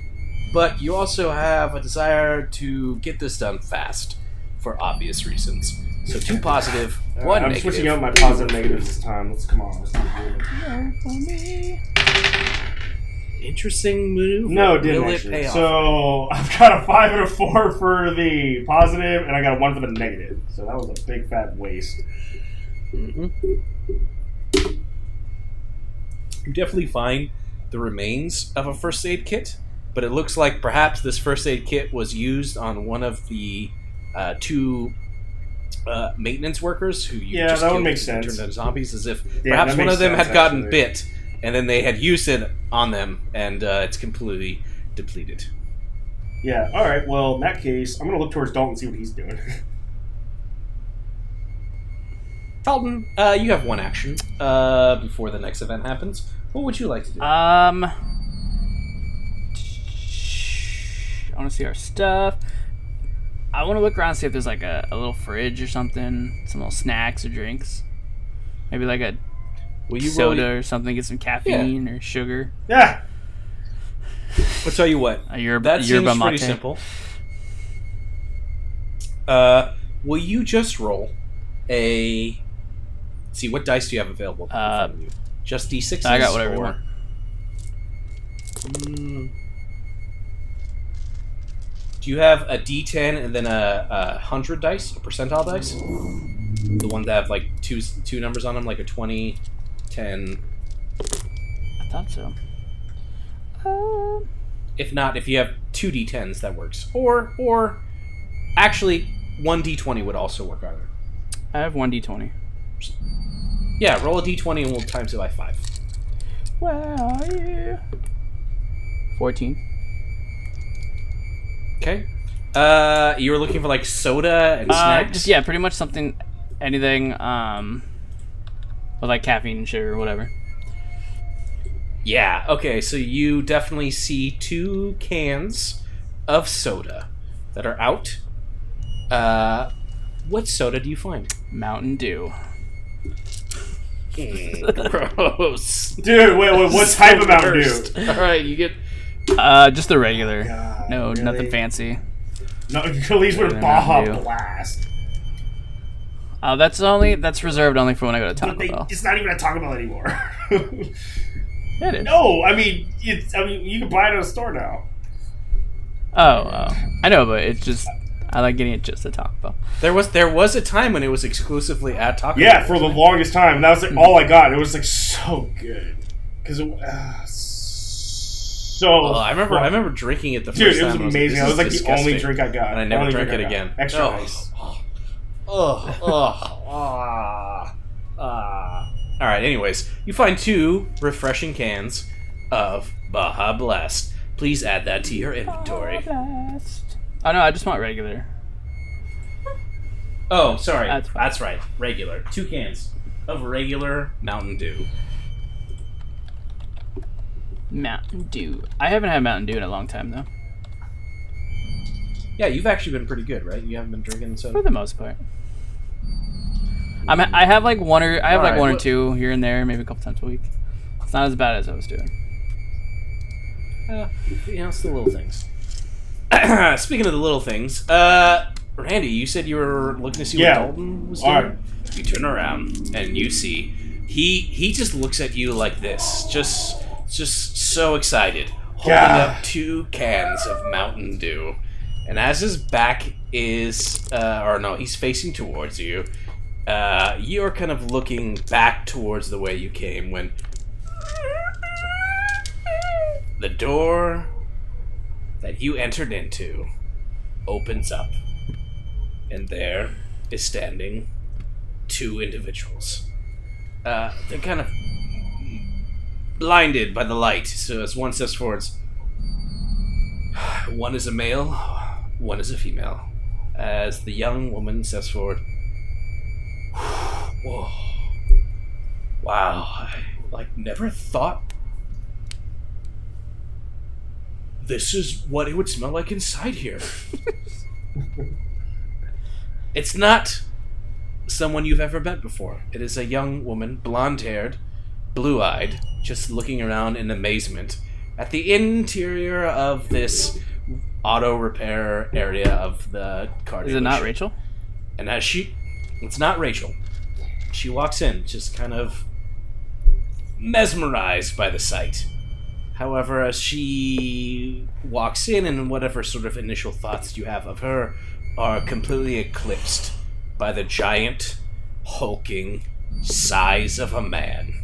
But you also have a desire to get this done fast for obvious reasons. So two positive, All one right, I'm negative. switching out my positive negatives this time. Let's come on. Let's do it. For me. Interesting move. No, it didn't Will it actually. pay off? So (laughs) I've got a five and a four for the positive, and I got a one for the negative. So that was a big fat waste. You definitely find the remains of a first aid kit, but it looks like perhaps this first aid kit was used on one of the uh, two uh, maintenance workers who you Yeah, just that would killed make and sense. turned into zombies, as if Yeah, perhaps one of them sense, had gotten actually. bit and then they had used it on them, and uh, it's completely depleted. Yeah. All right. Well, in that case, I'm gonna look towards Dalton and see what he's doing. (laughs) Dalton, uh, you have one action uh, before the next event happens. What would you like to do? Um, I want to see our stuff. I want to look around and see if there's like a, a little fridge or something, some little snacks or drinks. Maybe like a Will you soda roll? or something, get some caffeine or sugar. yeah. I'll tell you what. A yerba, That yerba seems pretty simple. Uh, will you just roll a? See what dice do you have available? Uh, front of you? Just d sixes. I got whatever or- want. Mm. Do you have a d10 and then a, a hundred dice, a percentile dice? The ones that have like two two numbers on them, like a 20, 10. I thought so. Um, If not, if you have two d10s, that works. Or or actually, one d20 would also work either. I have one d20. Yeah, roll a d20 and we'll times it by five. Where are you? Fourteen. Okay. Uh, you were looking for like soda and Uh, snacks. just yeah, pretty much something, anything, um, with like caffeine and sugar or whatever. Yeah, okay, so you definitely see two cans of soda that are out. Uh, what soda do you find? Mountain Dew. (laughs) Gross. Dude, wait, wait. What (laughs) type of Mountain Dew? All right, you get. Uh, just the regular. God, no, really? nothing fancy. No, at least with a Baja Blast. Uh, that's only that's reserved only for when I go to But Taco they, Bell. it's not even a Taco Bell anymore. (laughs) It is. no, I mean, it's. I mean, you can buy it at a store now. Oh, oh, I know, but it's just I like getting it just at Taco Bell. There was there was a time when it was exclusively at Taco. Bell. Yeah, Bell. for the longest time. That was like all I got. It was like so good because it uh, so. Well, I remember I remember drinking it the Dude, first it was amazing. this That was like is the only drink I got, and I never Only drank it drink I got. again. Extra oh. ice. Oh, oh, ah, ah. All right. Anyways, you find two refreshing cans of Baja Blast. Please add that to your inventory. Blast. Oh no, I just want regular. Oh, sorry. That's That's, right. Regular. Two cans of regular Mountain Dew. Mountain Dew. I haven't had Mountain Dew in a long time though, Yeah, you've actually been pretty good, right? You haven't been drinking so for the most part. I'm I have like one or I have like Alright, one or two here and there, maybe a couple times a week. It's not as bad as I was doing. Uh, you know, it's the little things. (clears throat) Speaking of the little things, uh, Randy, you said you were looking to see Yeah. what Dalton was doing. Alright. You turn around and you see he he just looks at you like this, just just so excited, holding God. up two cans of Mountain Dew, and as his back is, uh, or no, he's facing towards you. Uh, you're kind of looking back towards the way you came when the door that you entered into opens up, and there is standing two individuals. Uh, they're kind of blinded by the light, so as one steps forwards, (sighs) one is a male, one is a female. As the young woman steps forward, (sighs) whoa, wow, I like never thought this is what it would smell like inside here. (laughs) it's not someone you've ever met before. It is a young woman, blonde haired, blue eyed, just looking around in amazement at the interior of this auto repair area of the car. Is it not. Rachel? And as she, it's not Rachel. She walks in, just kind of mesmerized by the sight. However, as she walks in, and whatever sort of initial thoughts you have of her are completely eclipsed by the giant, hulking size of a man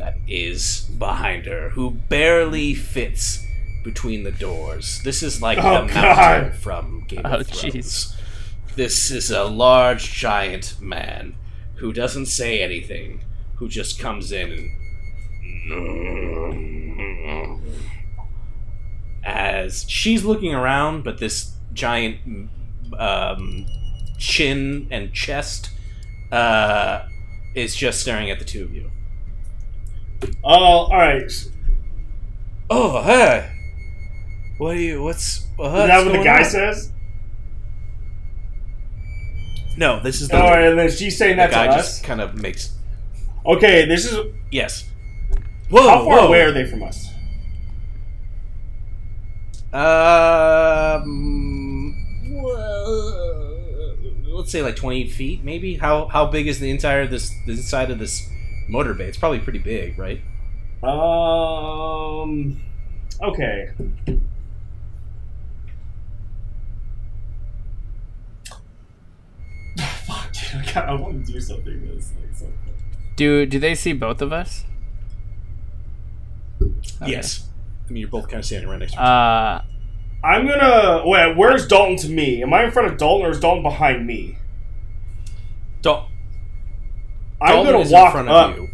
that is behind her, who barely fits between the doors. This is like Oh, the God. mountain from Game Oh, of Thrones. jeez. this is a large, giant man who doesn't say anything, who just comes in and. As she's looking around, but this giant um, chin and chest uh, is just staring at the two of you. Oh, all right. Oh, hey! What are you? What's what's that what the guy on? says? No, this is the, Oh, and then she's saying the that to guy us. just kind of makes Okay, this is yes. Whoa, how far whoa. away are they from us? Um, well, let's say like twenty feet, maybe. How how big is the entire this the inside of this motor bay? It's probably pretty big, right? Um. Okay. (sighs) Fuck, dude. I, got, I want to do something that's like so. Do do they see both of us? Okay. Yes. I mean, you're both kind of standing right next to. Uh, I'm gonna. Wait, where's Dalton to me? Am I in front of Dalton or is Dalton behind me? Dal- I'm gonna walk in front up. of you.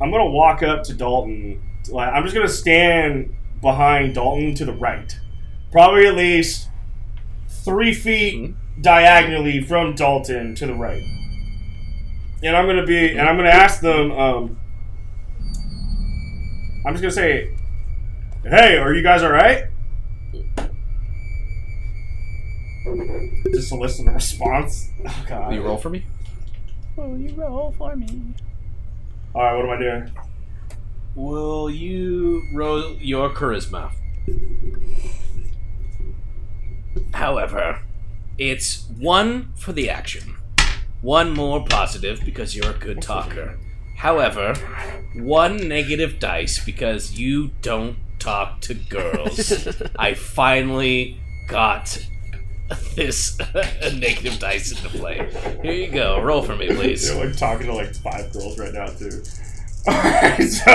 I'm gonna walk up to Dalton. Like, I'm just gonna stand behind Dalton to the right, probably at least three feet Mhm. diagonally from Dalton to the right. And I'm gonna be, and I'm gonna ask them. Um, I'm just gonna say, "Hey, are you guys all right?" Just solicit a response. (laughs) Oh God! Will you roll for me? Will you roll for me? All right, what am I doing? Will you roll your charisma? However, it's one for the action, one more positive because you're a good talker. However, one negative dice because you don't talk to girls. (laughs) I finally got (laughs) this (laughs) negative dice into play. Here you go. Roll for me, please. They're like talking to like five girls right now too. (laughs) Alright, so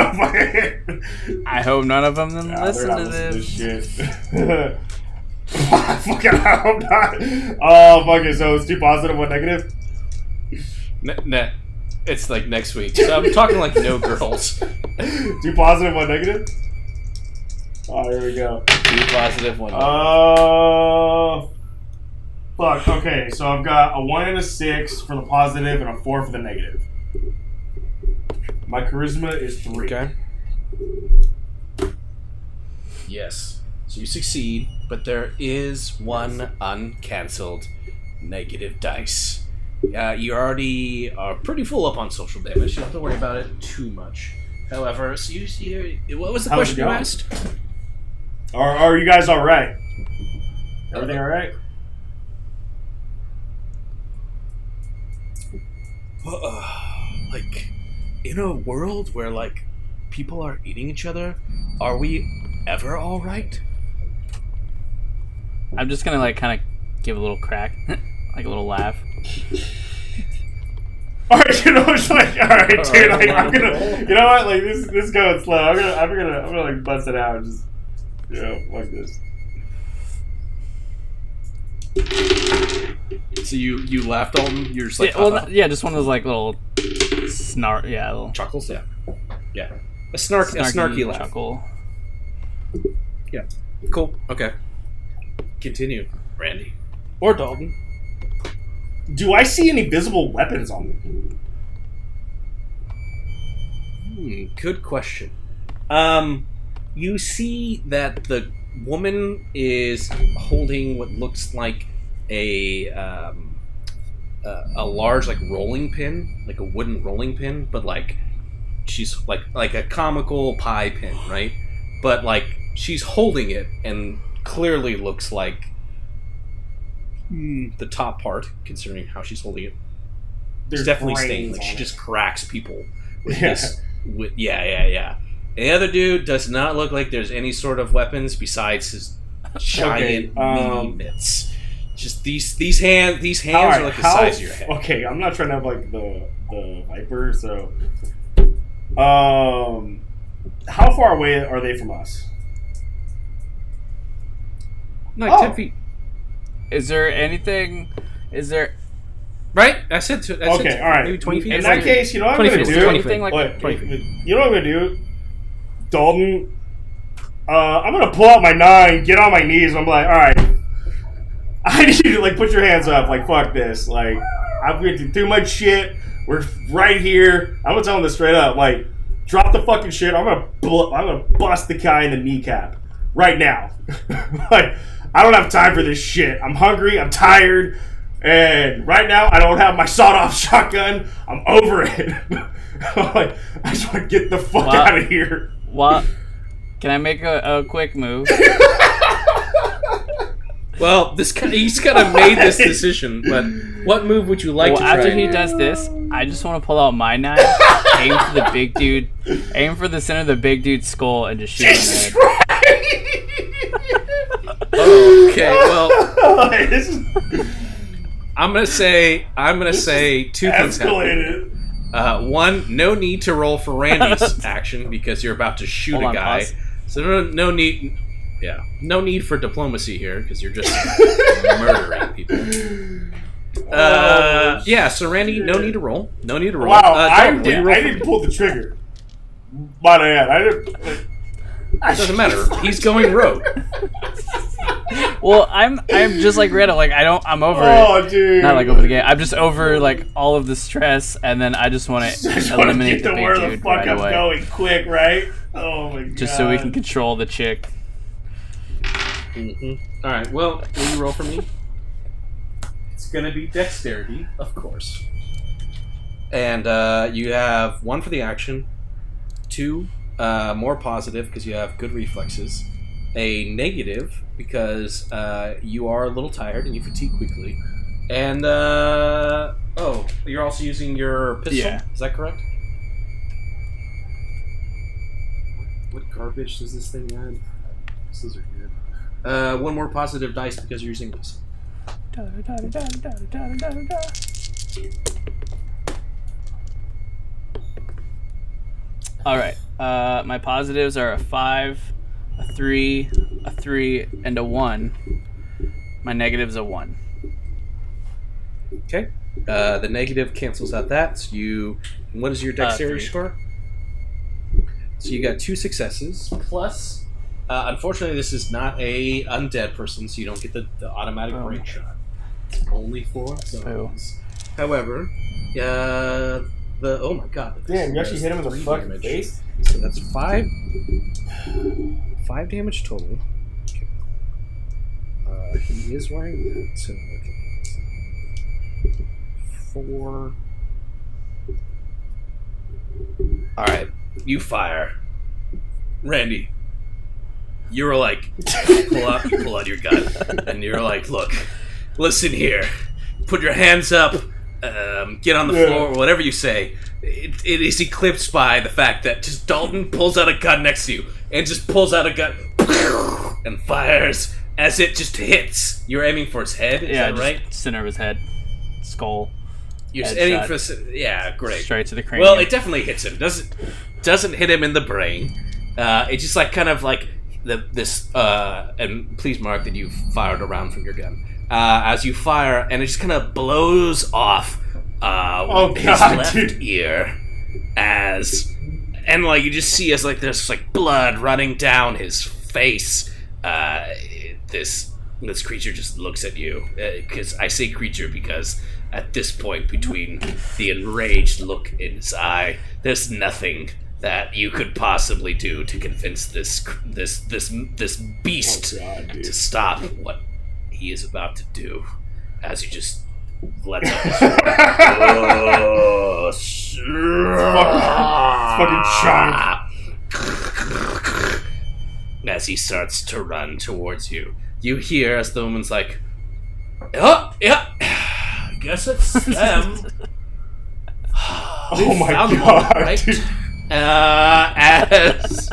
I hope none of them Nah, listen not to this. to shit. fucking I hope not. Oh fuck it. so it's two positive, one negative. Ne- ne- it's like next week. So I'm talking like no girls. two positive, one negative. Oh, here we go. Two positive, one. negative. Uh, fuck. Okay, so I've got a one and a six for the positive and a four for the negative. My charisma is three. okay. Yes. So you succeed, but there is one uncancelled negative dice. Uh, you already are pretty full up on social damage. You don't have to worry about it too much. However, so you see, what was the How's it question you going? asked? Are, are you guys all right? Everything all right? (sighs) like in a world where like people are eating each other, are we ever all right? I'm just gonna like kind of give a little crack, (laughs) like a little laugh. (laughs) All right, you know, it's like, all right, oh, dude, like, I'm gonna, you know what, like this, this going slow. I'm gonna, I'm gonna, I'm gonna like bust it out and just, you know, like this. So you you laughed, Dalton. You're just like yeah, well, "Haha." not- yeah, just one of those like little snark. Yeah, little chuckles. Yeah, yeah. A snark, a snarky laugh. chuckle. Yeah, cool. Okay. Continue, Randy or Dalton. Do I see any visible weapons on me? Hmm, good question. Um, you see that the woman is holding what looks like a um, a, a large like rolling pin, like a wooden rolling pin, but like she's like like a comical pie pin, right? But like she's holding it and clearly looks like hmm, the top part, considering how she's holding it. There's It's definitely stained. Like she it. just cracks people with Yeah. this. With yeah, yeah, yeah. And the other dude does not look like there's any sort of weapons besides his giant um, meaty mitts. Just these these hands these hands All right, are like the size of your head. Okay, I'm not trying to have like the the viper, so. Um, how far away are they from us? Like Oh. ten feet. is there anything? Is there Right? I said. To, I said Okay, to- all right. Maybe twenty feet. In that case, you know what I'm gonna do? Anything like- Wait, Twenty feet. you know what I'm gonna do, Dalton? Uh, I'm gonna pull out my nine, get on my knees. And I'm like, all right, (laughs) I need you to like put your hands up. Like, fuck this. Like, I've been through too much shit. We're right here. I'm gonna tell him this straight up. Like, drop the fucking shit. I'm gonna bl- I'm gonna bust the guy in the kneecap right now. (laughs) like, I don't have time for this shit. I'm hungry. I'm tired. And right now, I don't have my (laughs) sawed-off shotgun. I'm over it. I'm like, I just want to get the fuck Wow. out of here. what? Can I make a, a quick move? Well, this kind he's kind of made this (laughs) decision. But what move would you like well, to try? after he does this, I just want to pull out my knife, (laughs) aim for the big dude, aim for the center of the big dude's skull, and just shoot him in the head. okay, well, (laughs) this is I'm gonna say I'm gonna say two things. happen. escalated. Uh, one, no need to roll for Randy's action because you're about to shoot Hold a on, guy. pause. So no, no need. Yeah, no need for diplomacy here because you're just (laughs) murdering people. Uh, yeah, so Randy, no need to roll. No need to roll. Wow, uh, I, Dalton, what do you did, roll I for- didn't pull the trigger. But I had. I didn't. It doesn't matter. He's going rogue. (laughs) Well, I'm I'm just like Randall. Like I don't. I'm over it. Oh, dude. Not like over the game. I'm just over like all of the stress, and then I just want I to just want to eliminate get the to where big the dude fuck right I'm away, going quick, right? Oh my god. just so we can control the chick. Hmm All right. Well, will you roll for me? It's gonna be dexterity, of course. And uh, you have one for the action, two uh, more positive because you have good reflexes, a negative because uh, you are a little tired and you fatigue quickly, and uh, oh, you're also using your pistol. Yeah. Is that correct? What garbage does this thing add? Pistols are good. Uh, one more positive dice because you're using this. All right. Uh, my positives are a five, a three, a three, and a one. My negative's a one. Okay. Uh, the negative cancels out that. So you. What is your Uh, dexterity three. score? So you got two successes plus. Uh, unfortunately, this is not a undead person, so you don't get the, the automatic Oh. break shot. It's only for zombies. However, uh, the oh my god! the Damn, you actually hit him in the fucking damage. face? So that's five. Five damage total. Okay. Uh, he is wearing that, so okay. Four. All right, you fire, Randy. You were like, pull out, you pull out your gun, and you're like, look, listen here, put your hands up, um, get on the Yeah. floor, whatever you say. It, it is eclipsed by the fact that just Dalton pulls out a gun next to you and just pulls out a gun (laughs) and fires as it just hits. You're aiming for his head, is yeah, that right? center of his head, skull, You're headshot. aiming for his, yeah, great. straight to the cranium. Well, it definitely hits him. Doesn't doesn't hit him in the brain. Uh, it just like kind of like the this uh, and please mark that you fired a round from your gun. Uh, as you fire, and it just kind of blows off uh, Oh, his God, left dude. ear as and like you just see as like there's like blood running down his face. Uh, this this creature just looks at you because I say creature because at this point between the enraged look in his eye, there's nothing that you could possibly do to convince this this this this beast Oh, God, to stop what he is about to do. As you just let out his (laughs) oh, fucking (laughs) As he starts to run towards you, you hear as the woman's like, "Oh, yeah, I (sighs) guess it's them." (laughs) Oh my God, right? Uh, as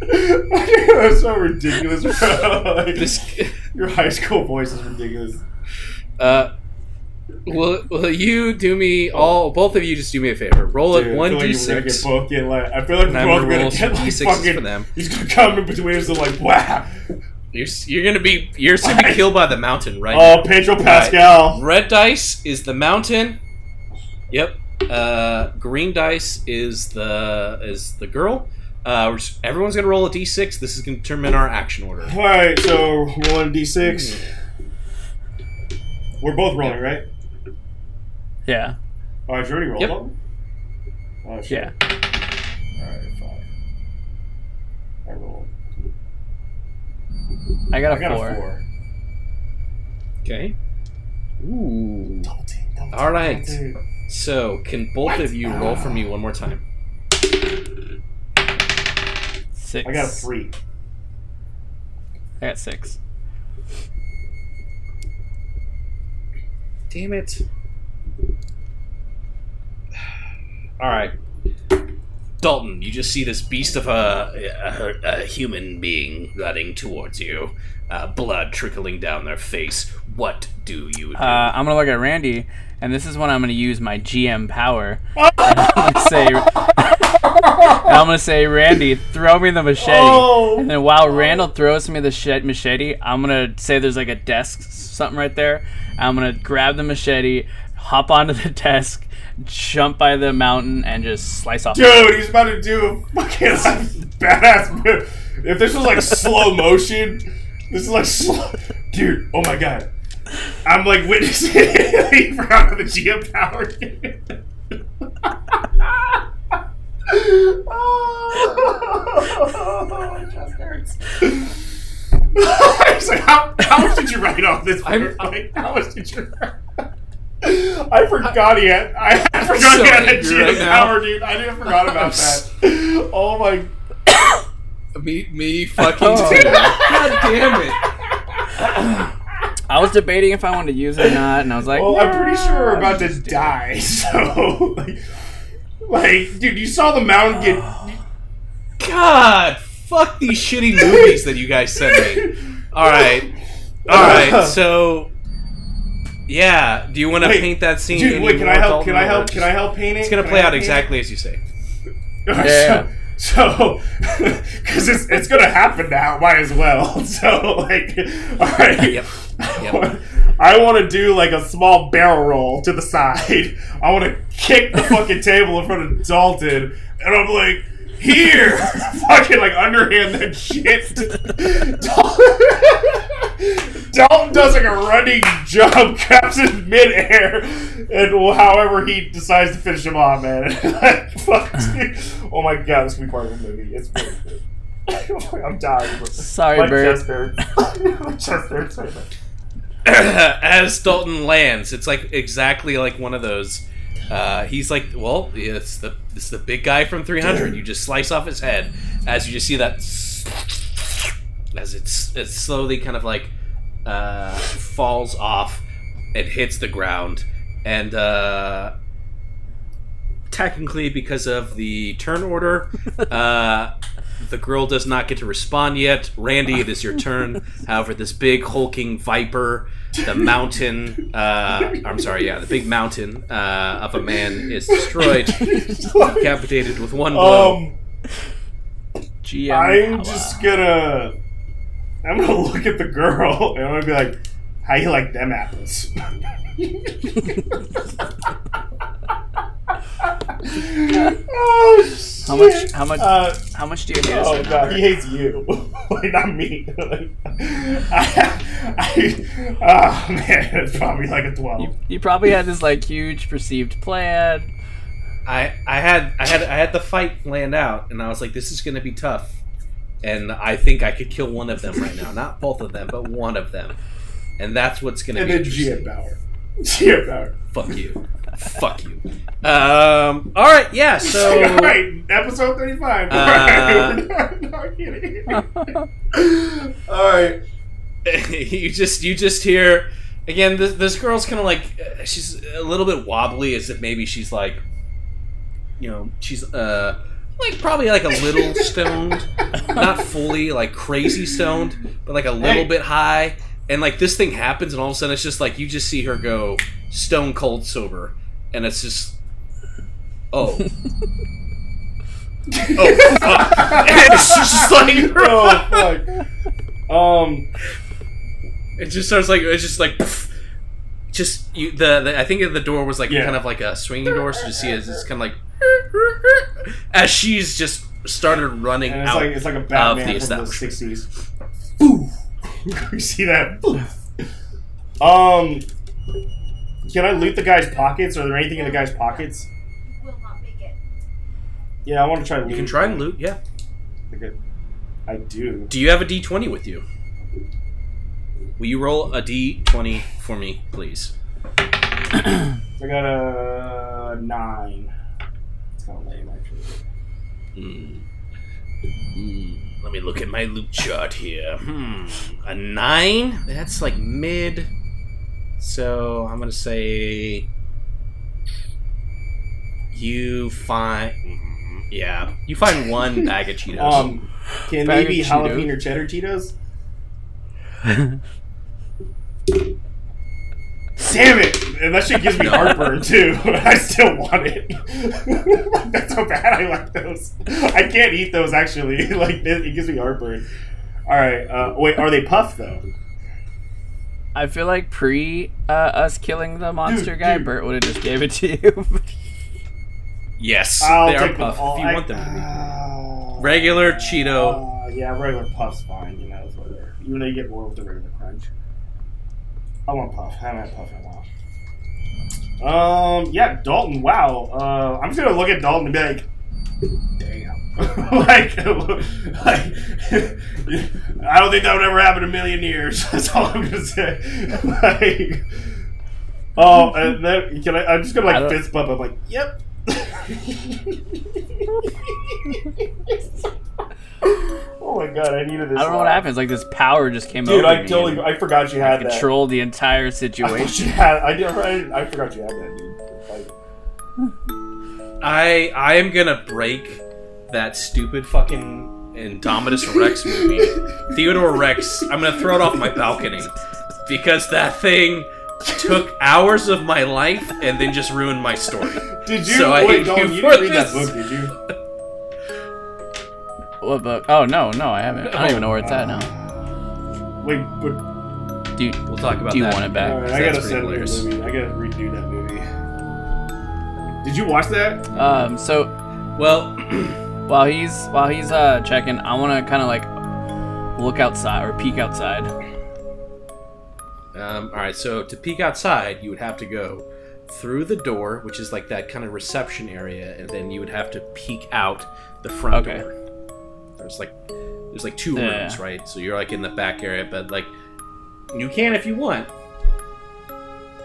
That's so ridiculous, bro. (laughs) Like, this, your high school voice is ridiculous. uh, Will, will you do me all? Both of you just do me a favor. Roll Dude, it I one feel like d we're gonna get six. like. I feel like we're both gonna roll get like fucking. for them. He's gonna come in between us and like, (laughs) wow. You're you're gonna be you're gonna be (laughs) killed by the mountain right Oh, Pedro Pascal. Red dice is the mountain. Yep. Uh, green dice is the is the girl. Uh, we're just- everyone's gonna roll a d6. This is gonna determine our action order. All right, so rolling d6. We're both rolling, right? Yeah. All right, I already rolled Yep. them? Oh, shit. Yeah. Alright, five. I rolled. I got a I got four. a four. Okay. Ooh. Double team, double All team, right. Double team. So can both of you roll for me one more time? Six. I got a three. I got six. Damn it. All right. Dalton, you just see this beast of a, a, a human being running towards you, uh, blood trickling down their face. What do you do? Uh, I'm gonna look at Randy, and this is when I'm gonna use my GM power. (laughs) And I'm gonna say, and I'm gonna say, Randy, throw me the machete. Oh. And then while Randall throws me the machete, I'm gonna say there's like a desk, something right there. I'm gonna grab the machete, hop onto the desk, jump by the mountain, and just slice off. Dude, he's about to do a fucking like, badass move. If this was like slow motion, this is like slow. Dude, oh my god. I'm like witnessing (laughs) it. forgot the GM power. oh, (laughs) my chest hurts. Like, how, how much did you write on this? I'm- Like, how much did you I forgot he had. I forgot so he had a GM right power, dude. I didn't forgot about (laughs) that. Oh my. me, me fucking Oh. God damn it. I was debating if I wanted to use it or not, and I was like, Well, I'm pretty sure we're about to die. (laughs) So, like, like, dude, you saw the mountain get. God, fuck these shitty movies that you guys send me. All right, all right. (laughs) So, yeah. Do you want to Wait, paint that scene? Dude, wait, can I help? Can I help? just- Can I help paint it? It's gonna Can play out help paint it? exactly as you say. (laughs) Yeah. So, because it's, it's gonna happen now, might as well. So, like, all right. Yep. Yep. (laughs) I want to do like a small barrel roll to the side. (laughs) I want to kick the fucking table in front of Dalton, and I'm like, here, (laughs) fucking like underhand that shit. Dalton, Dalton does like a running jump, grabs in midair, and well, however he decides to finish him off, man. fuck. Oh my god, this could be part of the movie. It's really good. I'm dying. Sorry, My Bert. chest hurts. My chest hurts. (coughs) as Dalton lands, it's like exactly like one of those. Uh, he's like, well, it's the it's the big guy from 300. You just slice off his head as you just see that as it's it slowly kind of like uh, falls off and hits the ground, and uh, technically because of the turn order. (laughs) The girl does not get to respond yet. Randy, it is your turn. However, this big hulking viper, the mountain, uh, I'm sorry, yeah, the big mountain uh, of a man is destroyed, decapitated with one blow. Um, GM. I'm power. just gonna. I'm gonna look at the girl and I'm gonna be like, "How you like them apples?" (laughs) oh shit! How much- how much- Uh, How much do you hate us oh god, Bert? he hates you, (laughs) like not me. Like, (laughs) I, I, oh man, it's probably like a twelve. You, you probably had this like huge perceived plan. I, I had I had I had the fight planned out, and I was like, "This is going to be tough," and I think I could kill one of them right now, not both of them, but one of them, and that's what's going to and be then interesting. GM GM power. Fuck you, fuck you. Um. All right, yeah. So (laughs) All right, episode thirty-five. Uh, (laughs) no, I'm kidding. (laughs) All right. you just you just hear again. This, this girl's kind of like uh, she's a little bit wobbly, as if maybe she's like, you know, she's uh like probably like a little stoned, not fully like crazy stoned, but like a little Hey. bit high. And like this thing happens, and all of a sudden it's just like you just see her go stone cold sober, and it's just oh. (laughs) oh fuck! it's just like (laughs) oh fuck. Um. it just starts like it's just like pff. just you the, the I think the door was like Yeah. kind of like a swinging door, so you see it, it's kind of like as she's just started running And it's out like it's like a of Batman the from the establishment. sixties. (laughs) You see that? Um. Can I loot the guy's pockets? Are there anything in the guy's pockets? Will not make it. Yeah, I want to try loot. You can try and loot, yeah. I do. Do you have a D twenty with you? Will you roll a D twenty for me, please? (clears throat) I got a nine. It's kind of lame, actually. Hmm. Hmm. Let me look at my loot chart here. Hmm. A nine? That's like mid. So I'm gonna say you find. mhm, Yeah, you find one bag of Cheetos. Um, can Bag maybe of jalapeno cheddar Cheetos? (laughs) Damn it! And that shit gives me heartburn too. (laughs) I still want it. (laughs) That's how bad I like those. I can't eat those actually. (laughs) Like it, it gives me heartburn. All right. Uh, wait, are they puffed though? I feel like pre uh, us killing the monster Dude, guy, dude. Bert would have just gave it to you. yes, I'll they are take puffed all. if you I- want them to be. Uh, Regular Cheeto. Uh, yeah, regular puff's fine. You know, whatever. Even though you get more with the regular crunch. I want puff. I haven't had puff in a while. Um, yeah, Dalton. Wow. Uh, I'm just gonna look at Dalton and be like, damn. (laughs) like, (laughs) like, (laughs) I don't think that would ever happen in a million years. That's all I'm gonna say. like, oh, and then can I? I'm just gonna like fist bump. I'm like, yep. Oh my god, I needed this. I don't know what laugh. happens. Like this power just came Dude, over I me totally, I forgot you had that. controlled the entire (laughs) I, situation. you had, I, did, I, I forgot you had that, dude. I I am gonna break that stupid fucking Indominus Rex (laughs) movie. Theodore Rex. I'm gonna throw it off my balcony because that thing took hours of my life and then just ruined my story. Did you? So I wait, (laughs) hate Dalton, you you didn't read that book, did you? What book? Oh no, no, I haven't. I don't even know where it's at now. Wait, but Do you, We'll talk about do you that. want it back? alright, I gotta pretty send you the movie. I gotta redo that movie. Did you watch that? Um, so Well, (clears throat) while he's while he's uh checking, I want to kind of like look outside or peek outside. um, all right. So to peek outside, you would have to go through the door, which is like that kind of reception area, and then you would have to peek out the front Okay. door. There's like there's like two Yeah. rooms, right? So you're like in the back area, but like you can if you want.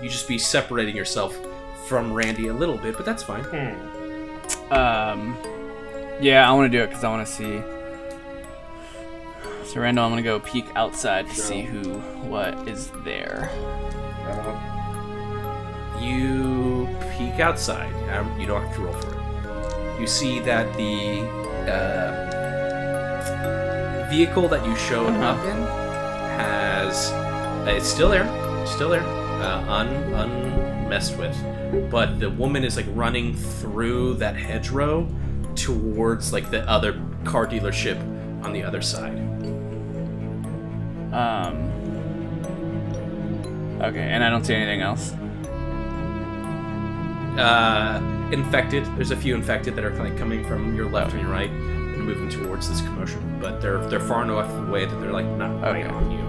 You just be separating yourself from Randy a little bit, but that's fine. Hmm. Um, yeah, I want to do it because I want to see. So Randall, I'm gonna go peek outside to see who, what is there. Uh, You peek outside. Um, you don't have to roll for it. You see that the uh, vehicle that you showed Uh-huh. up in has it's still there, still there, uh, un unmessed with. But the woman is like running through that hedgerow towards like the other car dealership on the other side. Um. Okay, and I don't see anything else. uh, infected. There's a few infected that are kind of coming from your left and your right and moving towards this commotion, but they're they're far enough away that they're like not right on you.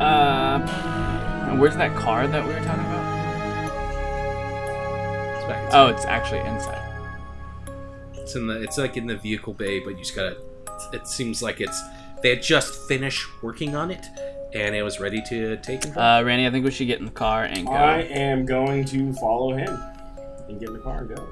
Uh, where's that car that we were talking about? It's back. Oh, it's actually inside. It's in the it's like in the vehicle bay, but you just gotta. It seems like it's they had just finished working on it, and it was ready to take control. Uh, Randy, I think we should get in the car and go. I am going to follow him and get in the car and go.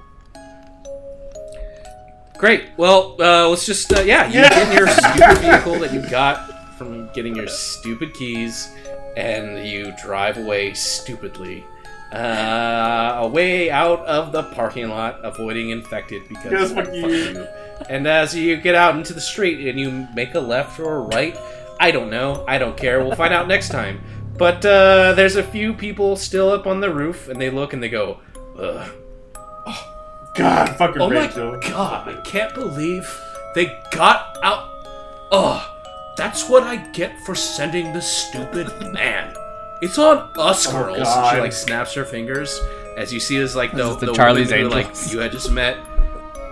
Great. Well, uh, let's just uh, yeah, you get in your stupid vehicle that you got from getting your stupid keys, and you drive away stupidly, uh, away out of the parking lot, avoiding infected because Yes, fuck you. And as you get out into the street and you make a left or a right, I don't know, I don't care. We'll find out next time. But uh, there's a few people still up on the roof, and they look and they go, Ugh. God, fucking "Oh my god, I can't believe they got out." Oh, that's what I get for sending the stupid (laughs) man. It's on us, Oh, girls. She like snaps her fingers as you see this like the, the the Charlie's woman who, like you had just met.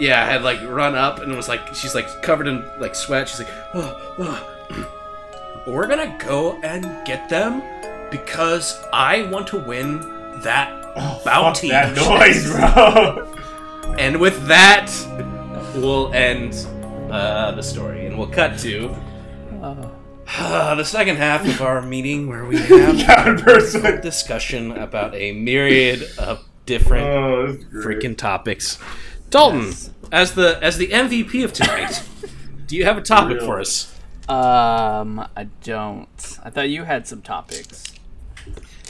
Yeah, had like run up and was like she's like covered in like sweat. She's like, oh, oh. (clears throat) we're gonna go and get them because I want to win that Oh, bounty. that noise, bro. (laughs) And with that, we'll end uh, the story, and we'll cut to uh, the second half of our meeting where we have (laughs) God, person. discussion about a myriad of different Oh, this is great. freaking topics. Dalton, as the as the MVP of tonight, (laughs) do you have a topic Real. for us? Um, I don't. I thought you had some topics.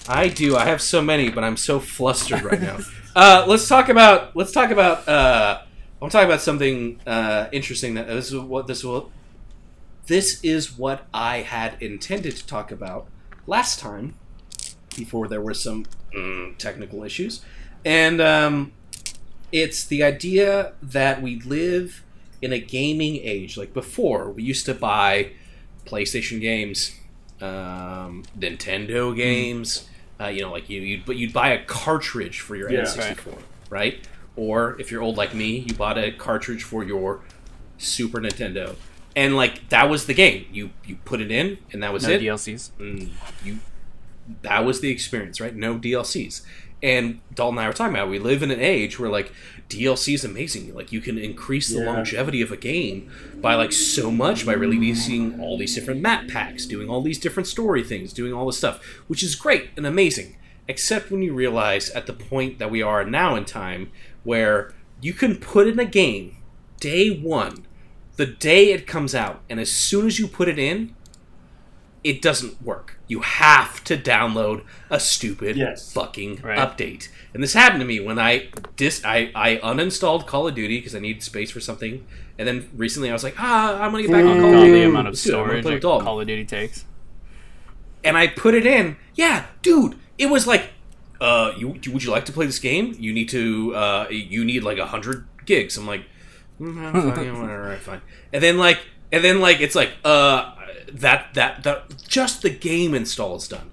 I do. I have so many, but I'm so flustered right now. (laughs) Uh, let's talk about. Let's talk about. Uh, I'm talking about something uh, interesting. That this is what this will. This is what I had intended to talk about last time, before there were some mm, technical issues, and um, it's the idea that we live in a gaming age. Like before, we used to buy PlayStation games, um, Nintendo games. Uh, you know, like you, you'd but you'd buy a cartridge for your Yeah. N64, right? Or if you're old like me, you bought a cartridge for your Super Nintendo, and like that was the game. You you put it in, and that was it. No it. DLCs. Mm, you that was the experience, right? No DLCs. And Dalton and I were talking about we live in an age where like DLC is amazing. Like you can increase the Yeah. longevity of a game by like so much by releasing all these different map packs, doing all these different story things, doing all this stuff, which is great and amazing. Except when you realize at the point that we are now in time where you can put in a game day one, the day it comes out, and as soon as you put it in, it doesn't work. You have to download a stupid Yes. fucking Right. update. And this happened to me when I dis I, I uninstalled Call of Duty because I needed space for something. And then recently I was like, ah, I'm gonna get back on Call of All Duty. the amount of Let's do it. I'm gonna storage play that with Dalton. Call of Duty takes. And I put it in. Yeah, dude, it was like, uh, you would you like to play this game? You need to, uh, you need like a hundred gigs. I'm like, mm, I'm fine, (laughs) whatever, all right, fine. And then like, and then like, it's like, uh, that that that just the game install is done.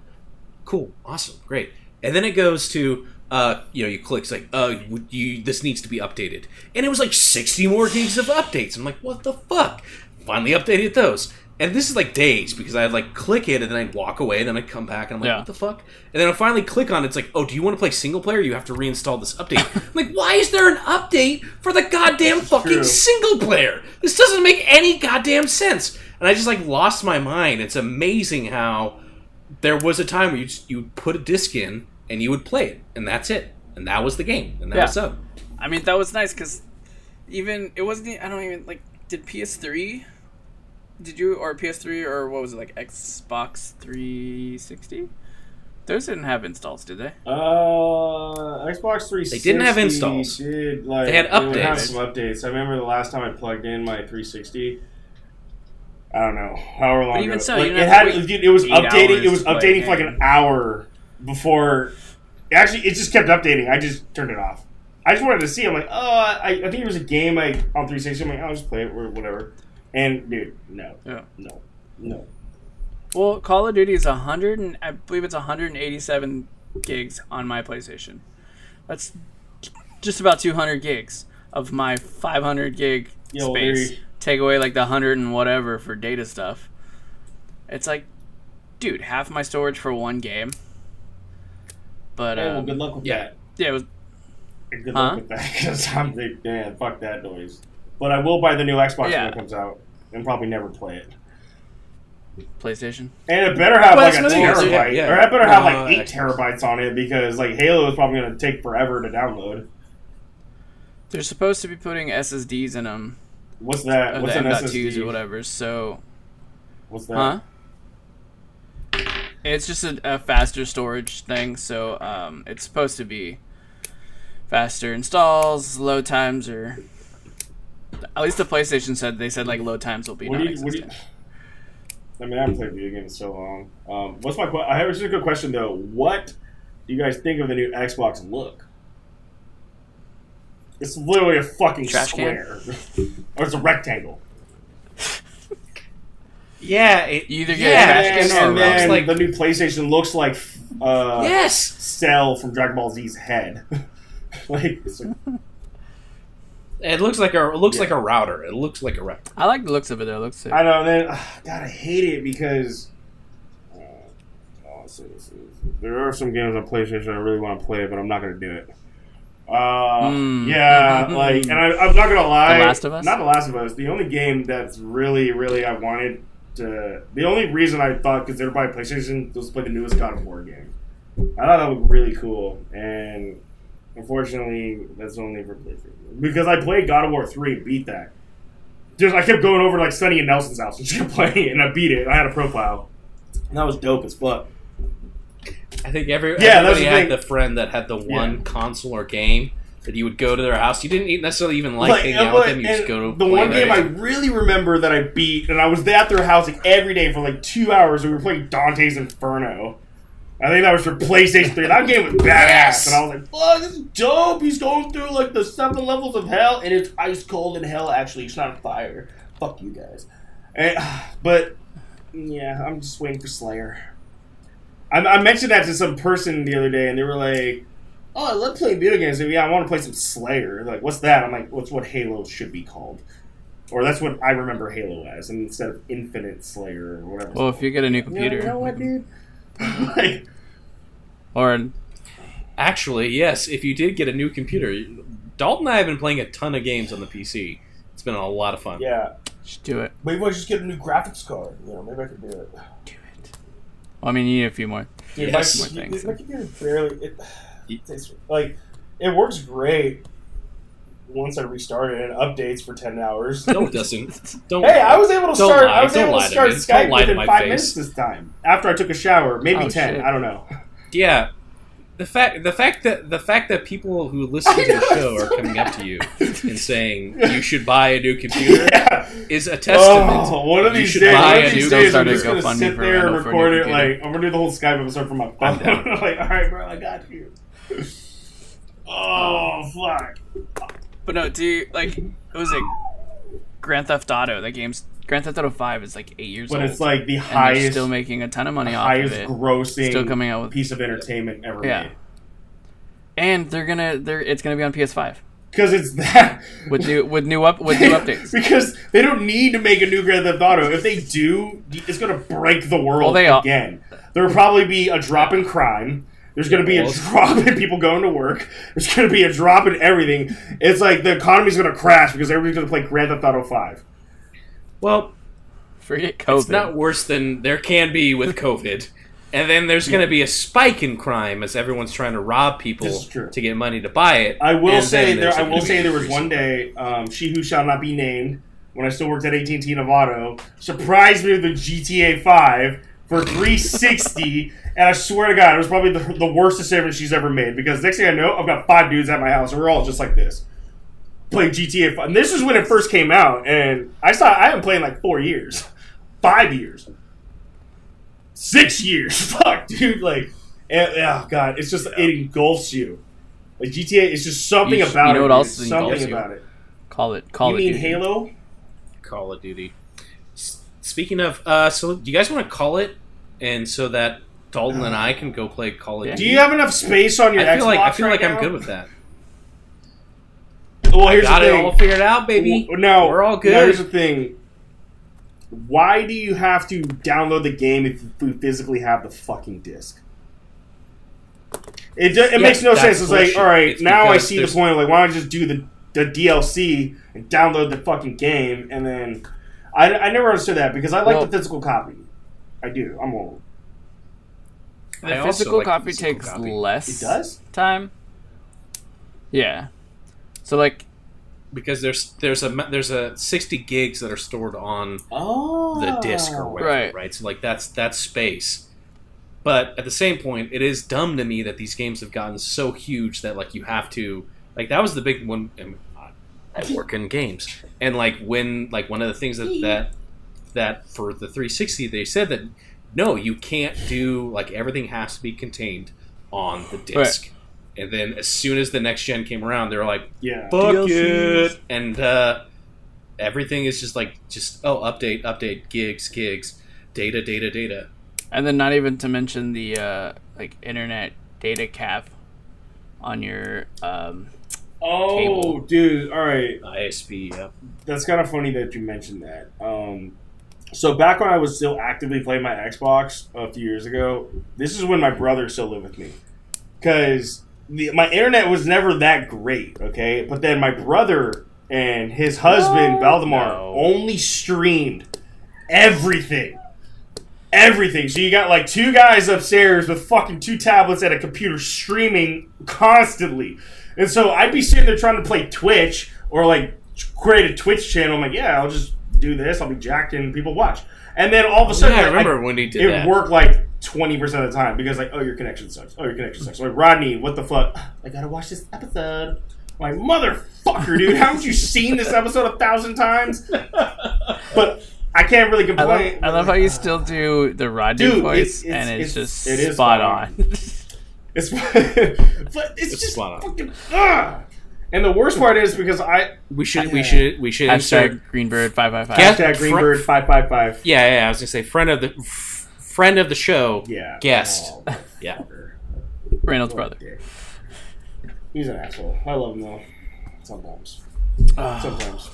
Cool, awesome, great. And then it goes to, uh, you know, you click it's like, uh, would you this needs to be updated, and it was like sixty more gigs of updates. I'm like, what the fuck? Finally updated those. And this is like days because I'd like click it and then I'd walk away, and then I'd come back and I'm like, Yeah. what the fuck? And then I finally click on it, it's like, oh, do you want to play single player? You have to reinstall this update. (laughs) I'm like, why is there an update for the goddamn fucking true. single player? This doesn't make any goddamn sense. And I just like lost my mind. It's amazing how there was a time where you just, you put a disc in and you would play it, and that's it, and that was the game, and that Yeah. was up. I mean, that was nice because even it wasn't. I don't even like. Did PS3? Did you or PS3 or what was it like Xbox 360? Those didn't have installs, did they? Uh, Xbox 360. They didn't have installs. Did, like, They had It would have updates. some updates. I remember the last time I plugged in my 360. I don't know, however long. even ago. so, like, you it had wait it was updating. It was to play a updating for like an hour before. Actually, it just kept updating. I just turned it off. I just wanted to see. I'm like, oh, I, I think it was a game I on 360. I'm like, I'll just play it or whatever. And dude, no, Yeah. no, no. Well, Call of Duty is 100 and I believe it's 187 gigs on my PlayStation. That's just about 200 gigs of my 500 gig Yo, space. Larry. Take away like the 100 and whatever for data stuff. It's like, dude, half my storage for one game. But Hey, well, um, good luck with yeah. that. yeah, it was Good Huh? luck with that (laughs) because I'm big. Man, fuck that noise. But I will buy the new Xbox Yeah. when it comes out and probably never play it. PlayStation. And it better have Well, like a that's another thing, terabyte, yeah. or it better have No, like eight Xbox. terabytes on it because like Halo is probably going to take forever to download. They're supposed to be putting SSDs in them, What's that? What's the an SSD? or whatever. So, What's that? huh? It's just a, a faster storage thing, so um, it's supposed to be faster installs, load times, or at least the PlayStation said they said like load times will be What do you? What do you? non-existent. (sighs) I mean, I haven't played video games in so long. Um, what's my? que- I have a good question though. What do you guys think of the new Xbox look? It's literally a fucking Trash can? square, (laughs) or it's a rectangle. Yeah, it, You either get a yeah, trash and, can it's- or and then like the new PlayStation looks like uh, yes. Cell from Dragon Ball Z's head. (laughs) like, it's like It looks like a it looks Yeah. like a router. It looks like a router. I like the looks of it though. It looks sick. I know. Then, ugh, God, I hate it because uh, oh, so- so- there are some games on PlayStation I really want to play, but I'm not going to do it. Uh, Mm. yeah, like, and I, I'm not gonna lie. The Last of Us? Not The Last of Us. The only game that's really, really I wanted to. The only reason I thought because everybody PlayStation was to play the newest God of War game. I thought that looked really cool, and unfortunately, that's only for PlayStation because I played God of War three, beat that. Just I kept going over to, like Sunny and Nelson's house and (laughs) she kept playing it, and I beat it. I had a profile. And that was dope as fuck. I think every Yeah, everybody the had thing. the friend that had the one Yeah. console or game that you would go to their house. You didn't necessarily even like Like, hanging out with them. You just go to the one game I really remember that I beat, and I was at their house like every day for like two hours. and We were playing Dante's Inferno. I think that was for PlayStation 3. That game was (laughs) badass, Yes! and I was like, "Fuck, this is dope." He's going through like the seven levels of hell, and it's ice cold in hell. Actually, it's not fire. Fuck you guys. And, (sighs) but yeah, I'm just waiting for Slayer. I, I mentioned that to some person the other day, and they were like, "Oh, I love playing video games. Yeah, I want to play some Slayer. Like, what's that?" I'm like, "What's what Halo should be called?" Or that's what I remember Halo as, and instead of Infinite Slayer or whatever. it's well, if called. you get a new You know- computer, you know what, dude? like, (laughs) or Actually, yes. If you did get a new computer, Dalton and I have been playing a ton of games on the PC. It's been a lot of fun. yeah, just do it. maybe I just get a new graphics card. You know, maybe I could do it. Do it. Well, I mean, you need a few more. Dude, Yes. my, More things. my computer barely. It, it's like it works great once I restart it and updates for ten hours. No, it (laughs) doesn't. Don't. Hey, I was able to Don't start. lie. I was Don't able to to start me. Don't Skype within five face. minutes this time. After I took a shower, maybe Oh, ten. shit. I don't know. Yeah. The fact, the fact that the fact that people who listen to the show it's are so coming up to you (laughs) and saying you should buy a new computer yeah. is a testament. Oh, one of these should days, buy one a of these new days, I'm just gonna sit there and Randall for a record it. Like I'm gonna do the whole Skype episode from my phone. down. (laughs) like, all right, bro, I got you. Oh fuck! But no, dude, like it was like Grand Theft Auto. That game's Grand Theft Auto Five is like eight years But old. it's like the highest, still making a ton of money off of highest it. grossing, Still coming out with piece of entertainment ever Yeah. made. and they're gonna they're it's gonna be on PS5 Because it's that (laughs) with new with new up with new updates. (laughs) because they don't need to make a new Grand Theft Auto. If they do, it's going to break the world Well, they again. There will probably be a drop in crime. There's going to be a (laughs) drop in people going to work. There's going to be a drop in everything. It's like the economy's going to crash because everybody's going to play Grand Theft Auto Five. Well, Forget COVID. it's not worse than there can be with (laughs) COVID. And then there's going to be a spike in crime as everyone's trying to rob people This is true. to get money to buy it. I will And say there. I will say there was one day. Um, she who shall not be named. When I still worked at AT and T Novato, surprised me with the GTA Five for 360, and I swear to God, it was probably the, the worst decision she's ever made. Because next thing I know, I've got five dudes at my house, and we're all just like this, playing GTA Five. And this is when it first came out, and I saw I haven't played in like four years, (laughs) five years, six years. (laughs) Fuck, dude, like, and, oh god, it's just it engulfs you. Like GTA, it's just something You sh- about you know it. what else engulfs something you? about it. Call it Call you it mean Duty. Halo? Call of Duty. S- Speaking of, uh, so do you guys want to call it, and so that Dalton and I can go play Call of Yeah. Do you have enough space on your I feel Xbox like I feel right like I'm good with that. Well, here's Got the it thing. all figured out, baby. W- No, we're all good. here's the thing. Why do you have to download the game if you physically have the fucking disc? It, do, it Yeah, makes no that's sense. It's bullshit. like, all right, It's now I because see the there's- point. Like, why don't I just do the the DLC and download the fucking game, and then I, I never understood that because I like Well- the physical copy. I do. I'm old. The also physical like the copy physical takes copy. less It does. time. Yeah. So like because there's there's a there's a 60 gigs that are stored on Oh, the disc or whatever, Right. right. So like that's that's space. But at the same point, it is dumb to me that these games have gotten so huge that like you have to like that was the big one. And I work in games, and like when like one of the things that that that for the 360 they said that no, you can't do like everything has to be contained on the disc. And then as soon as the next gen came around, they were like, Yeah. "Fuck DLCs. it!" And uh, everything is just like just oh update update gigs gigs data data data. And then not even to mention the uh, like internet data cap on your um, Oh, Cable. dude. All right. ISP. Yeah. That's kind of funny that you mentioned that. Um, so back when I was still actively playing my Xbox a few years ago, this is when my brother still lived with me, because my internet was never that great. Okay, but then my brother and his husband No. Valdemar No. only streamed everything. Everything. So you got like two guys upstairs with fucking two tablets and a computer streaming constantly. And so I'd be sitting there trying to play Twitch or like create a Twitch channel. I'm like, yeah, I'll just do this. I'll be jacked and people watch. And then all of a sudden, Yeah, I like, remember when he did it that. worked like 20% of the time because like, oh, your connection sucks. Oh, your connection sucks. Like, Rodney, what the fuck? (sighs) I gotta watch this episode. I'm like, motherfucker, dude, haven't you seen this episode a thousand times? (laughs) But I can't really I complain. love, I love how you still do the Rodney Dude, voice, it's- it's- and it's, it's- just it is spot funny. on. (laughs) It's, (laughs) but it's, It's just spot on. fucking. Ugh. And the worst part is because I we should we should we should insert Hashtag Greenbird five five five. Guess- hashtag Greenbird five five five. Yeah, yeah. I was gonna say friend of the f- friend of the show. Yeah, Guest. Oh, (laughs) Yeah. motherfucker. Reynolds brother. He's an asshole. I love him though. Sometimes. Ah. Sometimes.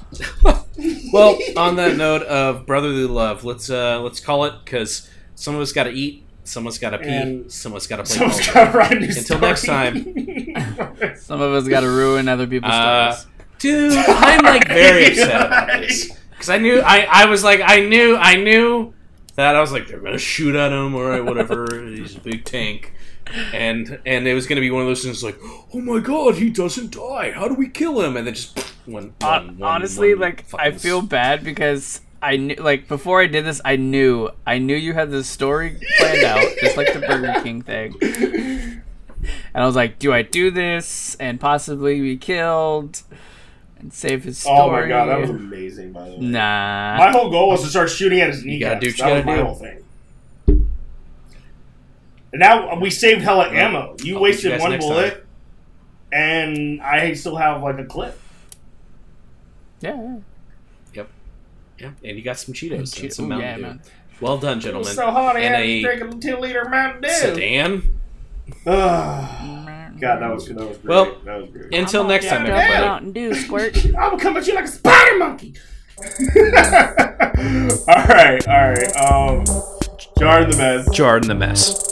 (laughs) Well, on that note of brotherly love, let's uh let's call it because some of us got to eat, some of got to pee, And- (laughs) some of us got to play. Someone's Call of got to write a new Until story. next time. Some of us got to ruin other people's Uh, stories. Dude, I'm like very upset about (laughs) this because I knew I I was like I knew I knew that I was like they're gonna shoot at him or whatever. (laughs) He's a big tank. And and it was gonna be one of those things like, oh my god, he doesn't die. How do we kill him? And then just one. Hon- one- one- honestly, one like I feel bad because I knew, like before I did this, I knew, I knew you had this story planned out, just like the Burger (laughs) King thing. And I was like, do I do this and possibly be killed and save his story? Oh my god, that was amazing. By the way, Nah. my whole goal was to start shooting at his kneecaps. gotta do you that was my do. whole thing. And now we saved hella ammo. You I'll wasted you one bullet, and I still have like a clip. yeah, yeah. Yeah, and you got some Cheetos Che- and some ooh, Mountain yeah, Dew. man. Well done, It gentlemen. was so hot, I And had to drink a two liter Mountain Dew. Sedan. Ugh. God, that was that was great. Well, that was great. Until I'm next time, jacked up everybody. Mountain Dew, squirt. (laughs) I will come at you like a spider monkey. (laughs) (laughs) all right, all right. Um, jar in the mess. Jarred in the mess.